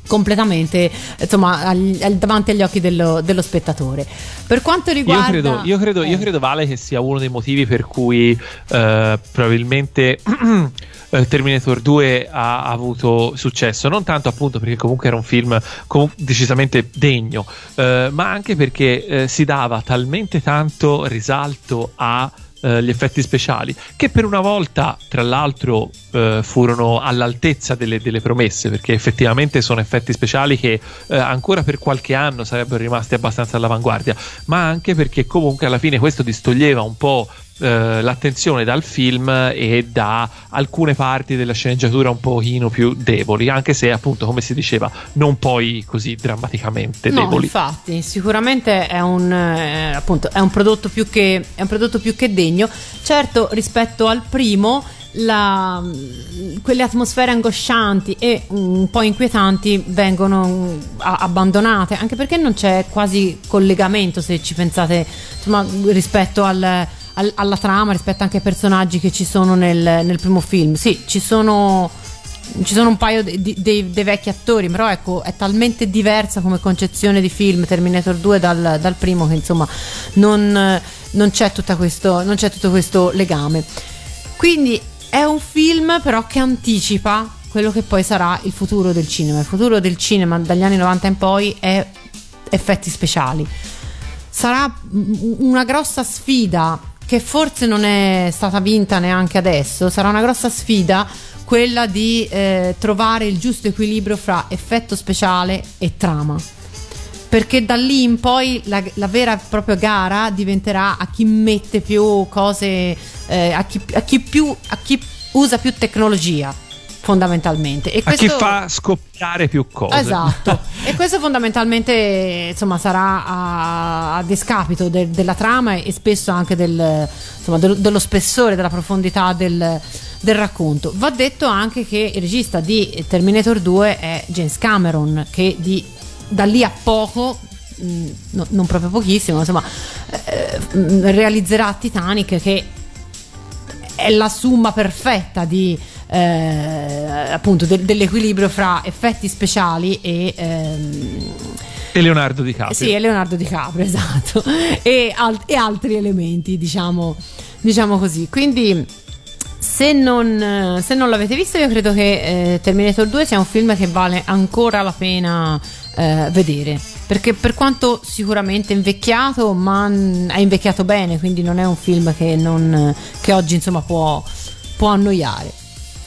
completamente insomma al- al- davanti agli occhi dello, dello spettatore per quanto Io riguarda credo, io, credo, io Eh. credo, Vale, che sia uno dei motivi per cui eh, probabilmente *clears throat* eh, Terminator 2 ha avuto successo. Non tanto appunto perché comunque era un film com- decisamente degno, eh, ma anche perché eh, si dava talmente tanto risalto a eh, gli effetti speciali che per una volta tra l'altro eh, furono all'altezza delle, delle promesse perché effettivamente sono effetti speciali che eh, ancora per qualche anno sarebbero rimasti abbastanza all'avanguardia ma anche perché comunque alla fine questo distoglieva un po' eh, l'attenzione dal film e da alcune parti della sceneggiatura un pochino più deboli anche se appunto come si diceva non poi così drammaticamente No, deboli infatti, sicuramente è un, eh, appunto, è un prodotto più che è un prodotto più che degno. Certo, rispetto al primo, la- quelle atmosfere angoscianti e un po' inquietanti vengono mm, abbandonate, anche perché non c'è quasi collegamento, se ci pensate, insomma, rispetto al- al- alla trama, rispetto anche ai personaggi che ci sono nel, nel primo film. Sì, ci sono ci sono un paio di- di- dei, dei vecchi attori, però ecco, è talmente diversa come concezione di film Terminator 2 dal, dal primo che insomma non, non c'è, questo, non c'è tutto questo legame. Quindi è un film però che anticipa quello che poi sarà il futuro del cinema. Il futuro del cinema dagli anni 90 in poi è effetti speciali. Sarà una grossa sfida che forse non è stata vinta neanche adesso, sarà una grossa sfida quella di eh, trovare il giusto equilibrio fra effetto speciale e trama. Perché da lì in poi la, la vera e propria gara diventerà a chi mette più cose, eh, a, chi, a chi più, a chi usa più tecnologia, fondamentalmente. E a chi questo- fa scoppiare più cose Esatto, *laughs* e questo fondamentalmente insomma, sarà a, a discapito de- della trama e spesso anche del- insomma, del- dello spessore, della profondità del, del racconto. Va detto anche che il regista di Terminator 2 è James Cameron, che di- da lì a poco. mh, no- non proprio pochissimo, insomma, eh, mh, realizzerà Titanic che è la summa perfetta di eh, appunto del- dell'equilibrio fra effetti speciali e ehm, e Leonardo DiCaprio sì, e Leonardo DiCaprio, *laughs* esatto, e, al- e altri elementi, diciamo, diciamo così. Quindi Se non, se non l'avete visto, io credo che eh, Terminator 2 sia un film che vale ancora la pena eh, vedere. Perché per quanto sicuramente invecchiato, ma è invecchiato bene, quindi non è un film che, non- che oggi insomma può, può annoiare.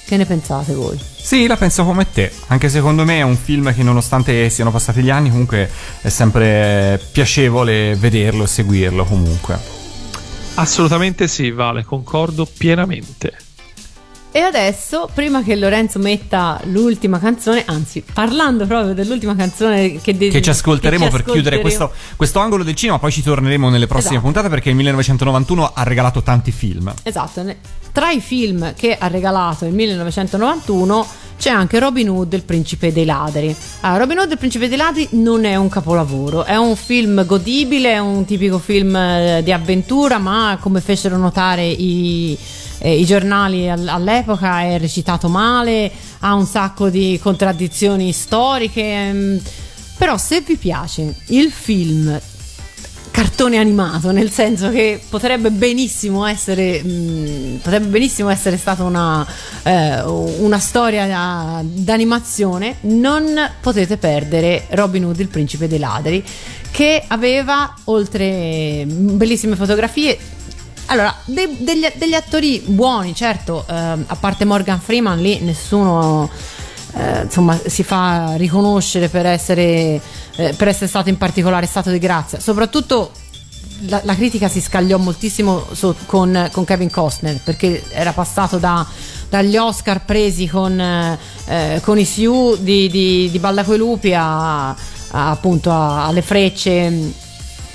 Che ne pensate voi? Sì, la penso come te. Anche secondo me è un film che, nonostante siano passati gli anni, comunque è sempre piacevole vederlo e seguirlo. Comunque, Assolutamente sì, Vale, concordo pienamente. E adesso, prima che Lorenzo metta l'ultima canzone, anzi, parlando proprio dell'ultima canzone che, de- che ci ascolteremo che ci per chiudere ascolteremo- questo, questo angolo del cinema. Poi ci torneremo nelle prossime Esatto. puntate perché il 1991 ha regalato tanti film. Esatto, tra i film che ha regalato il 1991 c'è anche Robin Hood, il principe dei ladri. Allora, Robin Hood, il principe dei ladri non è un capolavoro, è un film godibile, è un tipico film eh, di avventura, ma come fecero notare i, eh, i giornali all- all'epoca è recitato male, ha un sacco di contraddizioni storiche. ehm, però se vi piace il film cartone animato, nel senso che potrebbe benissimo essere, mh, potrebbe benissimo essere stata una, eh, una storia da- d'animazione, non potete perdere Robin Hood, il principe dei ladri, che aveva oltre mh, bellissime fotografie. Allora, dei- degli, degli attori buoni, certo, ehm, a parte Morgan Freeman, lì nessuno eh, insomma si fa riconoscere per essere, eh, per essere stato in particolare stato di grazia. Soprattutto la, la critica si scagliò moltissimo so- con, con Kevin Costner perché era passato da- dagli Oscar presi con, eh, con i Sioux di, di, di Balla coi lupi a, a- appunto a- alle frecce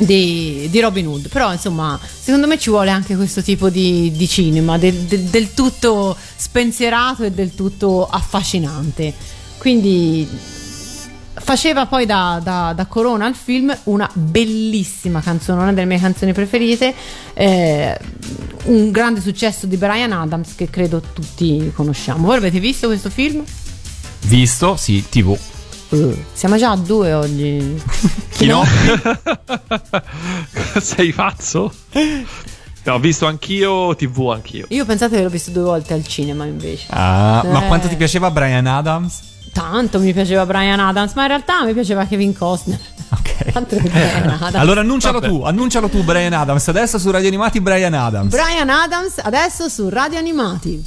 di, di Robin Hood. Però, insomma, secondo me ci vuole anche questo tipo di, di cinema, del, del- del tutto spensierato e del tutto affascinante. Quindi faceva poi da, da- da corona al film una bellissima canzone, una delle mie canzoni preferite, eh, un grande successo di Brian Adams che credo tutti conosciamo. Voi avete visto questo film? Visto, sì, TV. Eh, siamo già a due oggi. Chi no? *laughs* Sei pazzo? No, ho visto anch'io, TV anch'io. Io pensate che l'ho visto due volte al cinema invece. Ah, ma Eh. quanto ti piaceva Brian Adams? Tanto mi piaceva Brian Adams, ma in realtà mi piaceva Kevin Costner. *laughs* *laughs* Allora annuncialo Vabbè. tu, annuncialo tu Brian Adams. Adesso su Radio Animati Brian Adams. Brian Adams adesso su Radio Animati.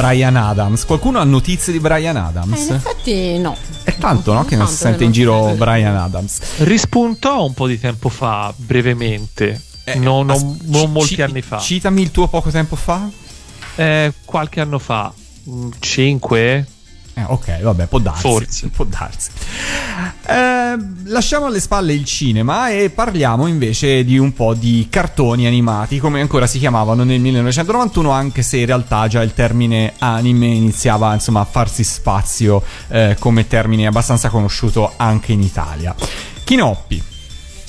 Brian Adams? Qualcuno ha notizie di Brian Eh, Adams? in effetti no. È tanto, no? Che non si sente che in giro Brian Adams. Rispuntò un po' di tempo fa, brevemente. Eh, non, non- as- non molti ci- anni fa. Citami il tuo poco tempo fa. Eh, qualche anno fa. 5? Eh, ok, vabbè, può darsi. Forse. Può darsi. Lasciamo alle spalle il cinema e parliamo invece di un po' di cartoni animati, come ancora si chiamavano nel 1991, anche se in realtà già il termine anime iniziava insomma a farsi spazio eh, come termine abbastanza conosciuto anche in Italia. Kinoppi.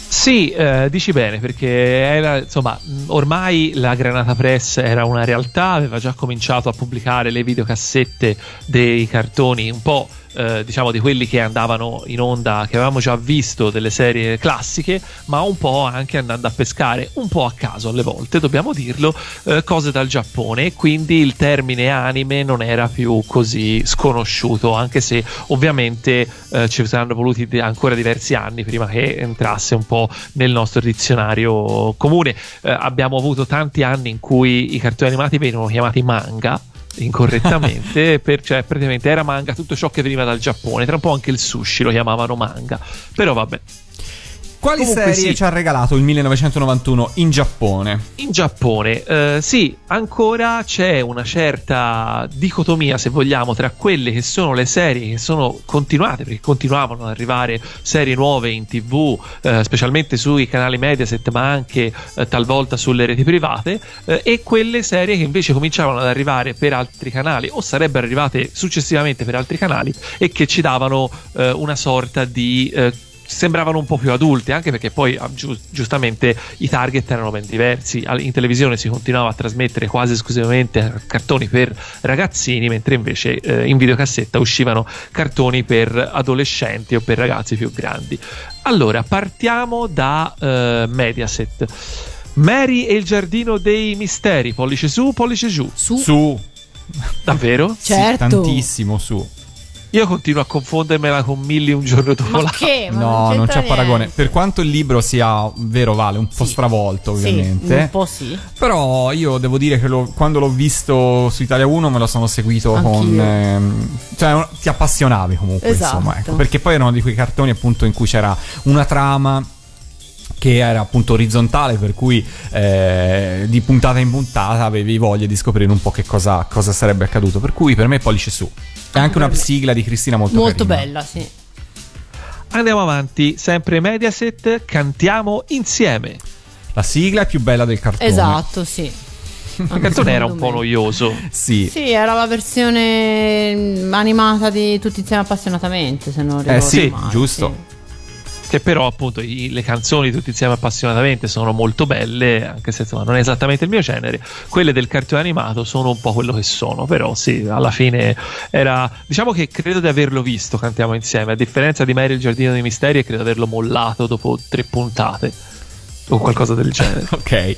Sì, eh, dici bene, perché era, insomma, ormai la Granata Press era una realtà, aveva già cominciato a pubblicare le videocassette dei cartoni un po'. Eh, diciamo di quelli che andavano in onda, che avevamo già visto delle serie classiche, ma un po' anche andando a pescare, un po' a caso alle volte, dobbiamo dirlo, eh, cose dal Giappone. Quindi il termine anime non era più così sconosciuto, anche se ovviamente eh, ci saranno voluti ancora diversi anni prima che entrasse un po' nel nostro dizionario comune. Eh, abbiamo avuto tanti anni in cui i cartoni animati venivano chiamati manga incorrettamente, *laughs* per, cioè praticamente era manga tutto ciò che veniva dal Giappone, tra un po' anche il sushi lo chiamavano manga, però vabbè. Quali Comunque serie sì. ci ha regalato il 1991 in Giappone? In Giappone, eh, sì, ancora c'è una certa dicotomia, se vogliamo, tra quelle che sono le serie che sono continuate, perché continuavano ad arrivare serie nuove in tv, eh, specialmente sui canali Mediaset, ma anche eh, talvolta sulle reti private, eh, e quelle serie che invece cominciavano ad arrivare per altri canali o sarebbero arrivate successivamente per altri canali e che ci davano eh, una sorta di... sembravano un po' più adulte, anche perché poi ah, giu- giustamente i target erano ben diversi. In televisione si continuava a trasmettere quasi esclusivamente cartoni per ragazzini, mentre invece eh, in videocassetta uscivano cartoni per adolescenti o per ragazzi più grandi. Allora, partiamo da eh, Mediaset. Mary e il giardino dei misteri, pollice su, pollice giù. Su. Su. Davvero? Sì, Certo. tantissimo su. Io continuo a confondermela con Milli un giorno dopo l'altro. che? Ma No, non c'è c'entra paragone. niente. Per quanto il libro sia vero, vale, un po' Sì. stravolto, Sì, ovviamente. un po' sì. Però io devo dire che lo- quando l'ho visto su Italia 1 me lo sono seguito Anch'io. con. ehm, cioè, ti appassionavi comunque, Esatto. insomma. Ecco, perché poi erano di quei cartoni appunto in cui c'era una trama che era appunto orizzontale, per cui eh, di puntata in puntata avevi voglia di scoprire un po' che cosa, cosa sarebbe accaduto. Per cui per me pollice su. È anche una me. sigla di Cristina molto, Molto carina. bella, sì. Andiamo avanti, sempre Mediaset, cantiamo insieme. La sigla è più bella del cartone. Esatto, sì. Il cartone era un po' noioso. Sì. Sì, era la versione animata di Tutti insieme appassionatamente, se non ricordo Eh sì, male, giusto. Che però, appunto, i- le canzoni tutti insieme appassionatamente sono molto belle, anche se insomma non è esattamente il mio genere. Quelle del cartone animato sono un po' quello che sono, però sì, alla fine era. Diciamo che credo di averlo visto, cantiamo insieme. A differenza di Mary il giardino dei misteri, credo di averlo mollato dopo tre puntate o qualcosa del genere. *laughs* Ok.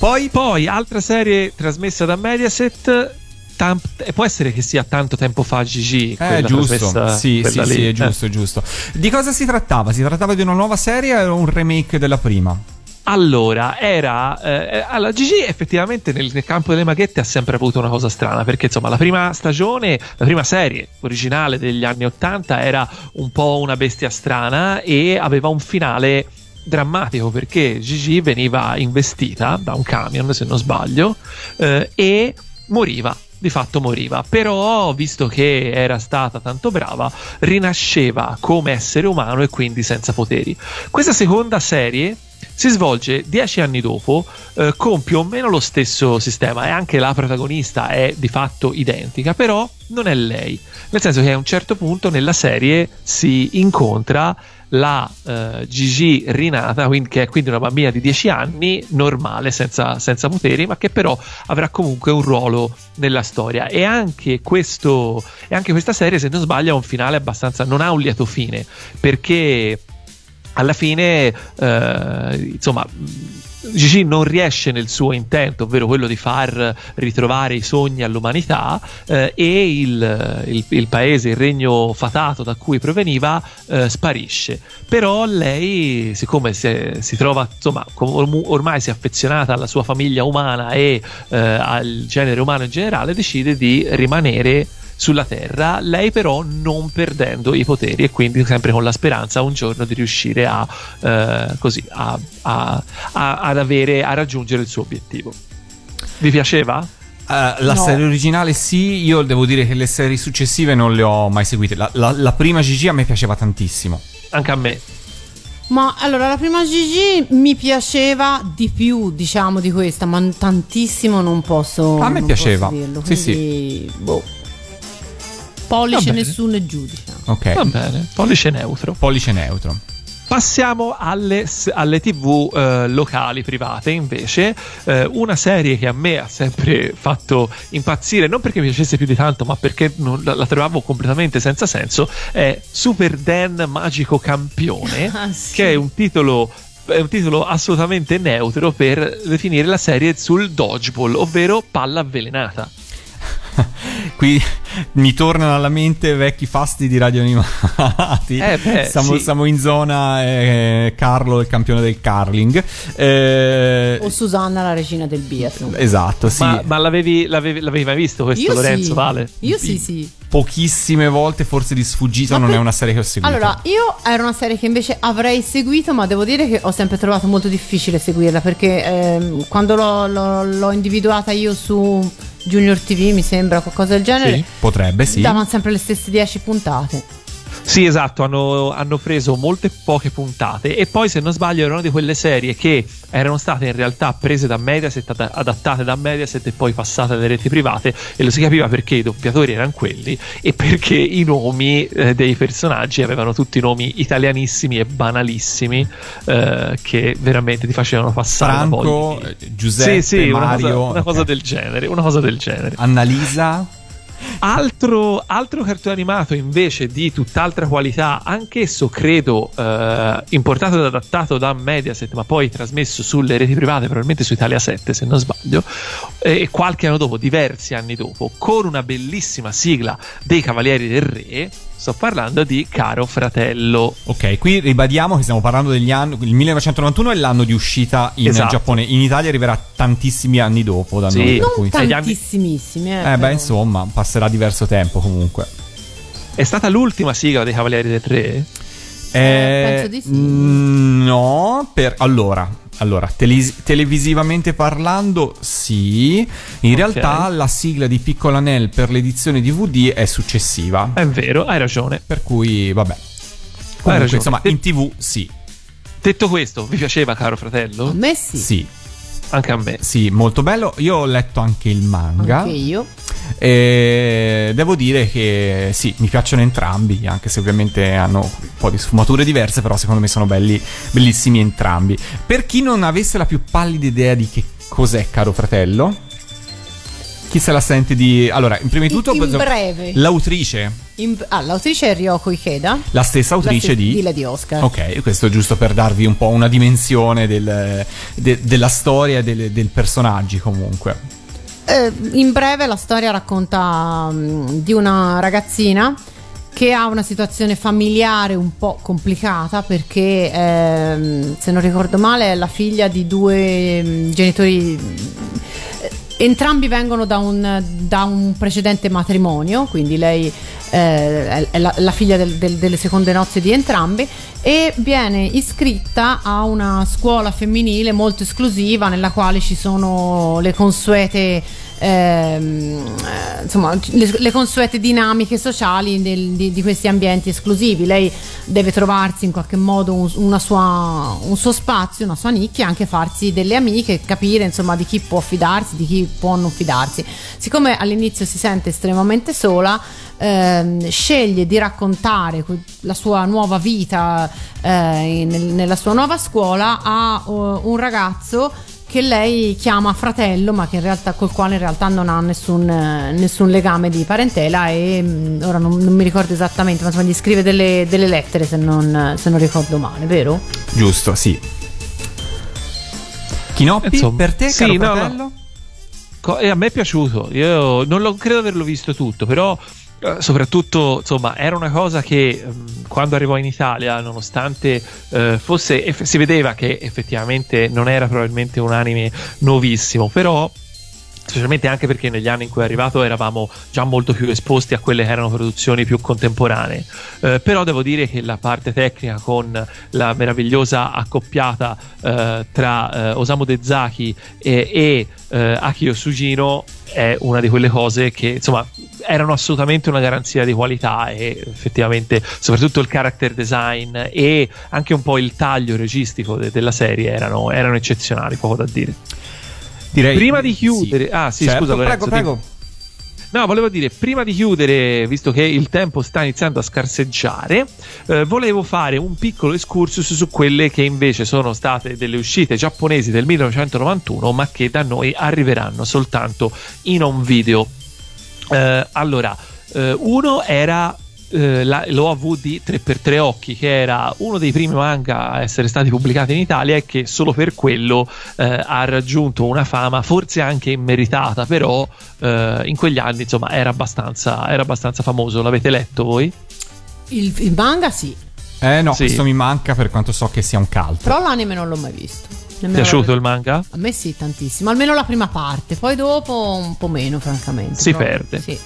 Poi, poi, altra serie trasmessa da Mediaset. Tam- eh, può essere che sia tanto tempo fa Gigi. Eh, giusto. Sì, sì, sì, è Eh. giusto, è giusto. Di cosa si trattava? Si trattava di una nuova serie o un remake della prima? Allora, era. Eh, allora, Gigi effettivamente nel, nel campo delle maghette ha sempre avuto una cosa strana, perché insomma la prima stagione, la prima serie originale degli anni 80 era un po' una bestia strana e aveva un finale drammatico perché Gigi veniva investita da un camion, se non sbaglio, eh, e moriva. Di fatto moriva, però visto che era stata tanto brava, rinasceva come essere umano e quindi senza poteri. Questa seconda serie si svolge dieci anni dopo eh, con più o meno lo stesso sistema. E anche la protagonista è di fatto identica, però non è lei, nel senso che a un certo punto nella serie si incontra la eh, Gigi rinata, quindi, che è quindi una bambina di 10 anni, normale, senza, senza poteri, ma che però avrà comunque un ruolo nella storia. E anche, questo, e anche questa serie, se non sbaglio, ha un finale abbastanza. non ha un lieto fine, perché alla fine, eh, insomma, Gigi non riesce nel suo intento, ovvero quello di far ritrovare i sogni all'umanità eh, e il, il- il paese, il regno fatato da cui proveniva eh, sparisce. Però lei, siccome si, si trova, insomma, com- orm- ormai si è affezionata alla sua famiglia umana e eh, al genere umano in generale, decide di rimanere sulla Terra, lei però non perdendo i poteri e quindi sempre con la speranza un giorno di riuscire a, eh, così, a, a- a- ad avere, a raggiungere il suo obiettivo. Vi piaceva? Eh, la No. serie originale sì, io devo dire che le serie successive non le ho mai seguite. La, la- la prima GG a me piaceva tantissimo. Anche a me. Ma allora la prima Gigi mi piaceva di più, diciamo, di questa, ma tantissimo non posso. A me piaceva. dirlo, Sì, sì. quindi, Boh. Pollice nessuno giù, diciamo. Ok. Va bene, pollice neutro. Pollice neutro. Passiamo alle, alle tv eh, locali private invece, Eh, una serie che a me ha sempre fatto impazzire, non perché mi piacesse più di tanto, ma perché non- la, la trovavo completamente senza senso, è Super Dan Magico Campione, *laughs* Ah, sì. che è un titolo... È un titolo assolutamente neutro per definire la serie sul dodgeball, ovvero palla avvelenata. Qui *laughs* mi tornano alla mente vecchi fasti di radio animati. Eh, beh, siamo, sì. siamo in zona eh, Carlo, il campione del curling. Eh, O Susanna, la regina del biathlon. esatto, sì. Ma, ma l'avevi, l'avevi- l'avevi mai visto questo, Io Lorenzo? sì. Vale? Io sì, sì. Pochissime volte, forse di sfuggita, Ma non per- è una serie che ho seguito. Allora, io era una serie che invece avrei seguito, ma devo dire che ho sempre trovato molto difficile seguirla perché ehm, quando l'ho, l'ho- l'ho individuata io su Junior TV, mi sembra qualcosa del genere, sì, potrebbe, sì. davano sempre le stesse 10 puntate. Sì, esatto, hanno, hanno preso molte poche puntate e poi se non sbaglio erano di quelle serie che erano state in realtà prese da Mediaset, ad- adattate da Mediaset e poi passate alle reti private e lo si capiva perché i doppiatori erano quelli e perché i nomi eh, dei personaggi avevano tutti nomi italianissimi e banalissimi eh, che veramente ti facevano passare la Franco, voglia eh, Giuseppe, sì, sì, una Mario, cosa, una cosa ok. del genere, una cosa del genere. Annalisa. Altro, altro cartone animato invece di tutt'altra qualità, anch'esso credo eh, importato ed adattato da Mediaset, ma poi trasmesso sulle reti private, probabilmente su Italia 7 se non sbaglio, e qualche anno dopo, diversi anni dopo, con una bellissima sigla dei Cavalieri del Re. Sto parlando di Caro Fratello. Ok, qui ribadiamo che stiamo parlando degli anni. Il 1991 è l'anno di uscita in Esatto. Giappone. In Italia arriverà tantissimi anni dopo da Sì. noi. Non cui- tantissimissimi, eh, Eh, beh, insomma, passerà diverso tempo comunque. È stata l'ultima sigla dei Cavalieri del Re? Eh, penso di sì. mm, No, per allora. Allora, telis- televisivamente parlando, sì. In Ok. realtà la sigla di Piccola Nell per l'edizione DVD è successiva. È vero, hai ragione. Per cui, vabbè. Hai Comunque, ragione. insomma, in TV sì. Detto questo, vi piaceva Caro Fratello? A me sì, Sì, Anche a me. sì, molto bello. Io ho letto anche il manga. anche io. E devo dire che sì, mi piacciono entrambi, anche se ovviamente hanno un po' di sfumature diverse, però secondo me sono belli, bellissimi entrambi. Per chi non avesse la più pallida idea di che cos'è Caro Fratello, chi se la sente di... Allora, in prima di tutto... in breve. L'autrice, In- ah, l'autrice è Ryoko Ikeda. la stessa autrice la stessa- di... di Lady Oscar. Ok, questo è giusto per darvi un po' una dimensione del- de- della storia e del, del personaggi comunque. Eh, in breve la storia racconta mm, di una ragazzina che ha una situazione familiare un po' complicata perché ehm, se non ricordo male è la figlia di due mm, genitori eh, entrambi vengono da un, da un precedente matrimonio quindi lei eh, è, la, la figlia del- del- delle seconde nozze di entrambi e viene iscritta a una scuola femminile molto esclusiva nella quale ci sono le consuete ehm, eh, insomma le, le consuete dinamiche sociali del- di, di questi ambienti esclusivi. Lei deve trovarsi in qualche modo un, sua, un suo spazio una sua nicchia anche farsi delle amiche capire insomma di chi può fidarsi di chi può non fidarsi. Siccome all'inizio si sente estremamente sola ehm, sceglie di raccontare la sua nuova vita eh, nel- nella sua nuova scuola a uh, un ragazzo che lei chiama fratello ma che in realtà, col quale in realtà non ha nessun, eh, nessun legame di parentela e mh, ora non, non mi ricordo esattamente ma insomma gli scrive delle, delle lettere se non, se non ricordo male vero? Giusto, sì. Chinoppi, Insomma, per te, sì, caro no, no. fratello? Co- e a me è piaciuto. Io non lo credo averlo visto tutto, però eh, soprattutto insomma era una cosa che ehm, quando arrivò in Italia nonostante eh, fosse eff- si vedeva che effettivamente non era probabilmente un anime nuovissimo però specialmente anche perché negli anni in cui è arrivato eravamo già molto più esposti a quelle che erano produzioni più contemporanee. Eh, però devo dire che la parte tecnica con la meravigliosa accoppiata eh, tra eh, Osamu Dezaki e, e eh, Akio Sugino è una di quelle cose che insomma erano assolutamente una garanzia di qualità e effettivamente soprattutto il character design e anche un po' il taglio registico de- della serie erano, erano eccezionali, poco da dire. Direi Prima di chiudere- ah, sì, Certo, scusa, prego, Lorenzo, prego. No, volevo dire, prima di chiudere, visto che il tempo sta iniziando a scarseggiare, eh, volevo fare un piccolo excursus su quelle che invece sono state delle uscite giapponesi del 1991, ma che da noi arriveranno soltanto in un video. Eh, allora, eh, uno era eh, la- l'OAV di 3x3 Occhi, che era uno dei primi manga a essere stati pubblicati in Italia e che solo per quello eh, ha raggiunto una fama forse anche immeritata, però eh, in quegli anni insomma era abbastanza, era abbastanza famoso. L'avete letto voi? Il, il manga sì, Eh no, Sì. questo mi manca per quanto so che sia un cult. però l'anime non l'ho mai visto. Ti è Nemmeno piaciuto il manga? A me sì, tantissimo. Almeno la prima parte, poi dopo un po' meno, francamente. Si però- perde. Sì.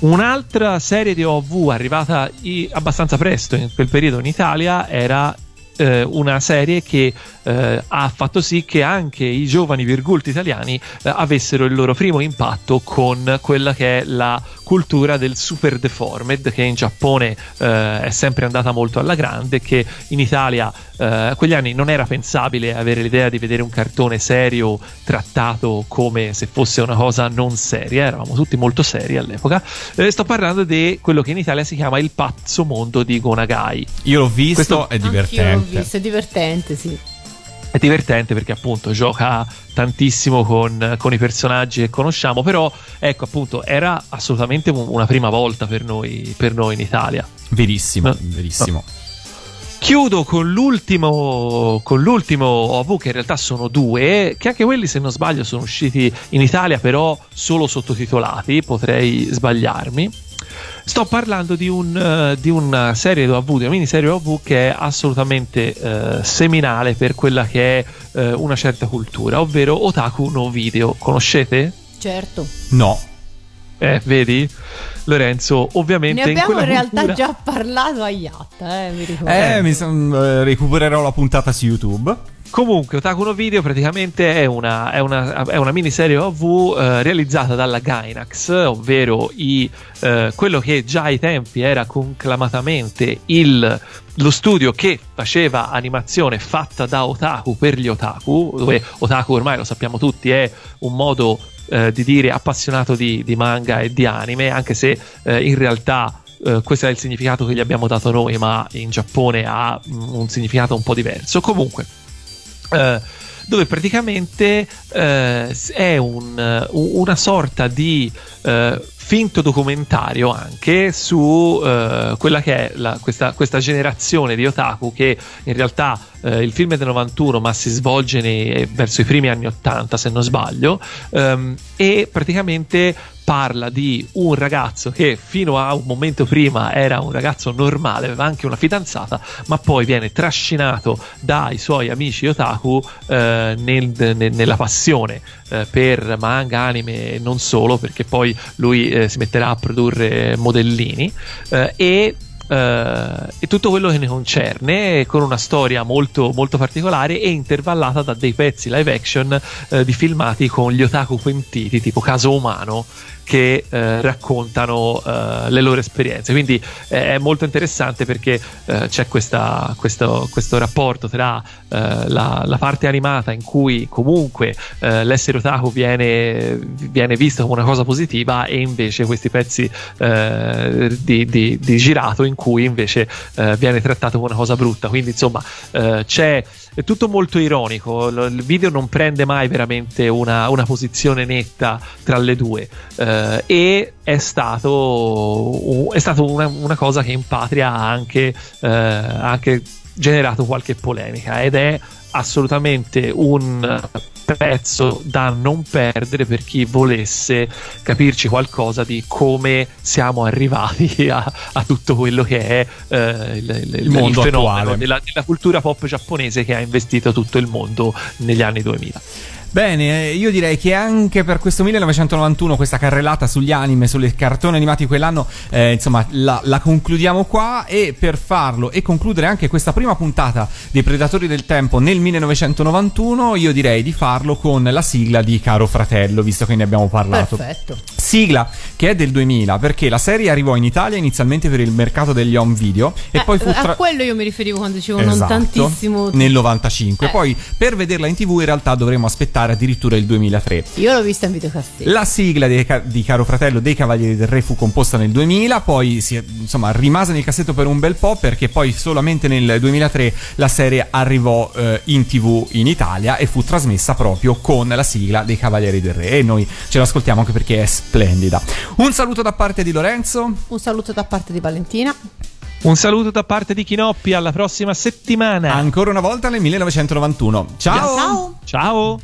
Un'altra serie di OV arrivata i- abbastanza presto in quel periodo in Italia era eh, una serie che eh, ha fatto sì che anche i giovani virgulti italiani eh, avessero il loro primo impatto con quella che è la cultura del super deformed che in Giappone eh, è sempre andata molto alla grande che in Italia eh, a quegli anni non era pensabile avere l'idea di vedere un cartone serio trattato come se fosse una cosa non seria eravamo tutti molto seri all'epoca Eh, sto parlando di quello che in Italia si chiama il pazzo mondo di Gonagai Io l'ho visto, Questo- è Anch'io l'ho divertente. visto, è divertente, sì. È divertente perché appunto gioca tantissimo con, con i personaggi che conosciamo però ecco appunto era assolutamente un- una prima volta per noi, per noi in Italia Verissimo, No. verissimo. Chiudo con l'ultimo, con l'ultimo OV, che in realtà sono due, che anche quelli, se non sbaglio, sono usciti in Italia, però solo sottotitolati, potrei sbagliarmi. Sto parlando di, un, eh, di una serie di OV, di una miniserie OV che è assolutamente eh, seminale per quella che è eh, una certa cultura, ovvero Otaku no Video. Conoscete? Certo. No. Eh, vedi? Lorenzo, ovviamente Ne in abbiamo in, quella realtà cultura- già parlato a Yatta, eh, mi ricordo. Eh, mi son- eh, recupererò la puntata su YouTube. Comunque, Otaku no Video praticamente è una, è una, è una miniserie OV eh, realizzata dalla Gainax, ovvero i, eh, quello che già ai tempi era conclamatamente il, lo studio che faceva animazione fatta da otaku per gli otaku, dove otaku ormai lo sappiamo tutti è un modo eh, di dire appassionato di, di manga e di anime, anche se eh, in realtà eh, questo è il significato che gli abbiamo dato noi, ma in Giappone ha mm, un significato un po' diverso. Comunque, eh, dove praticamente eh, è un- eh, una sorta di eh, finto documentario anche su eh, quella che è la- questa, questa generazione di otaku che in realtà eh, il film è del 91 ma si svolge nei- verso i primi anni 80 se non sbaglio ehm, e praticamente parla di un ragazzo che fino a un momento prima era un ragazzo normale, aveva anche una fidanzata, ma poi viene trascinato dai suoi amici otaku eh, nel- nel- nella passione eh, per manga, anime e non solo, perché poi lui eh, si metterà a produrre modellini eh, e eh, e tutto quello che ne concerne con una storia molto, molto particolare e intervallata da dei pezzi live action eh, di filmati con gli otaku pentiti tipo Caso Umano che eh, raccontano eh, le loro esperienze. Quindi eh, è molto interessante perché eh, c'è questa- questo, questo rapporto tra eh, la, la parte animata in cui comunque l'essere otaku viene, viene visto come una cosa positiva e invece questi pezzi di, di- di girato in cui invece viene trattato come una cosa brutta. Quindi insomma c'è è tutto molto ironico il video non prende mai veramente una, una posizione netta tra le due eh, e è stato, è stato una, una cosa che in patria ha anche, eh, anche generato qualche polemica ed è assolutamente un pezzo da non perdere per chi volesse capirci qualcosa di come siamo arrivati *laughs* a, a tutto quello che è eh, il, il- il mondo fenomeno attuale. della, della cultura pop giapponese che ha investito tutto il mondo negli anni 2000. Bene, eh, io direi che anche per questo 1991, questa carrellata sugli anime, sulle cartoni animati quell'anno, eh, insomma, la, la concludiamo qua. E per farlo e concludere anche questa prima puntata dei Predatori del Tempo nel 1991, io direi di farlo con la sigla di Caro Fratello, visto che ne abbiamo parlato. Perfetto. Sigla che è del 2000, perché la serie arrivò in Italia inizialmente per il mercato degli home video e Eh, poi fu tra- A quello io mi riferivo quando dicevo non Esatto, tantissimo. nel 95. Eh. Poi per vederla in tv in realtà dovremmo aspettare addirittura il 2003. Io l'ho vista in videocassetta. La sigla ca- di Caro Fratello dei Cavalieri del Re fu composta nel 2000, poi si, insomma, rimase nel cassetto per un bel po' perché poi solamente nel 2003 la serie arrivò eh, in tv in Italia e fu trasmessa proprio con la sigla dei Cavalieri del Re e noi ce l'ascoltiamo anche perché è splendida. Un saluto da parte di Lorenzo. Un saluto da parte di Valentina. Un saluto da parte di Chinoppi, alla prossima settimana. Ancora una volta nel 1991. Ciao! Ciao. Ciao!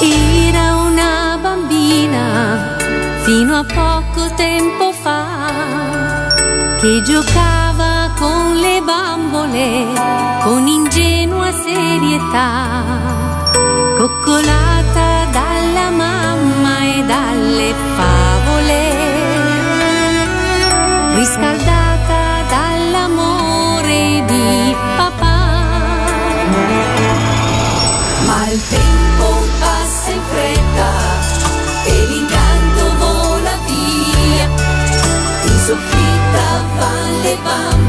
Era una bambina fino a poco tempo fa che giocava le bambole con ingenua serietà, coccolata dalla mamma e dalle favole, riscaldata dall'amore di papà. Ma il tempo passa in fretta e l'incanto vola via, in soffitta va le bambole.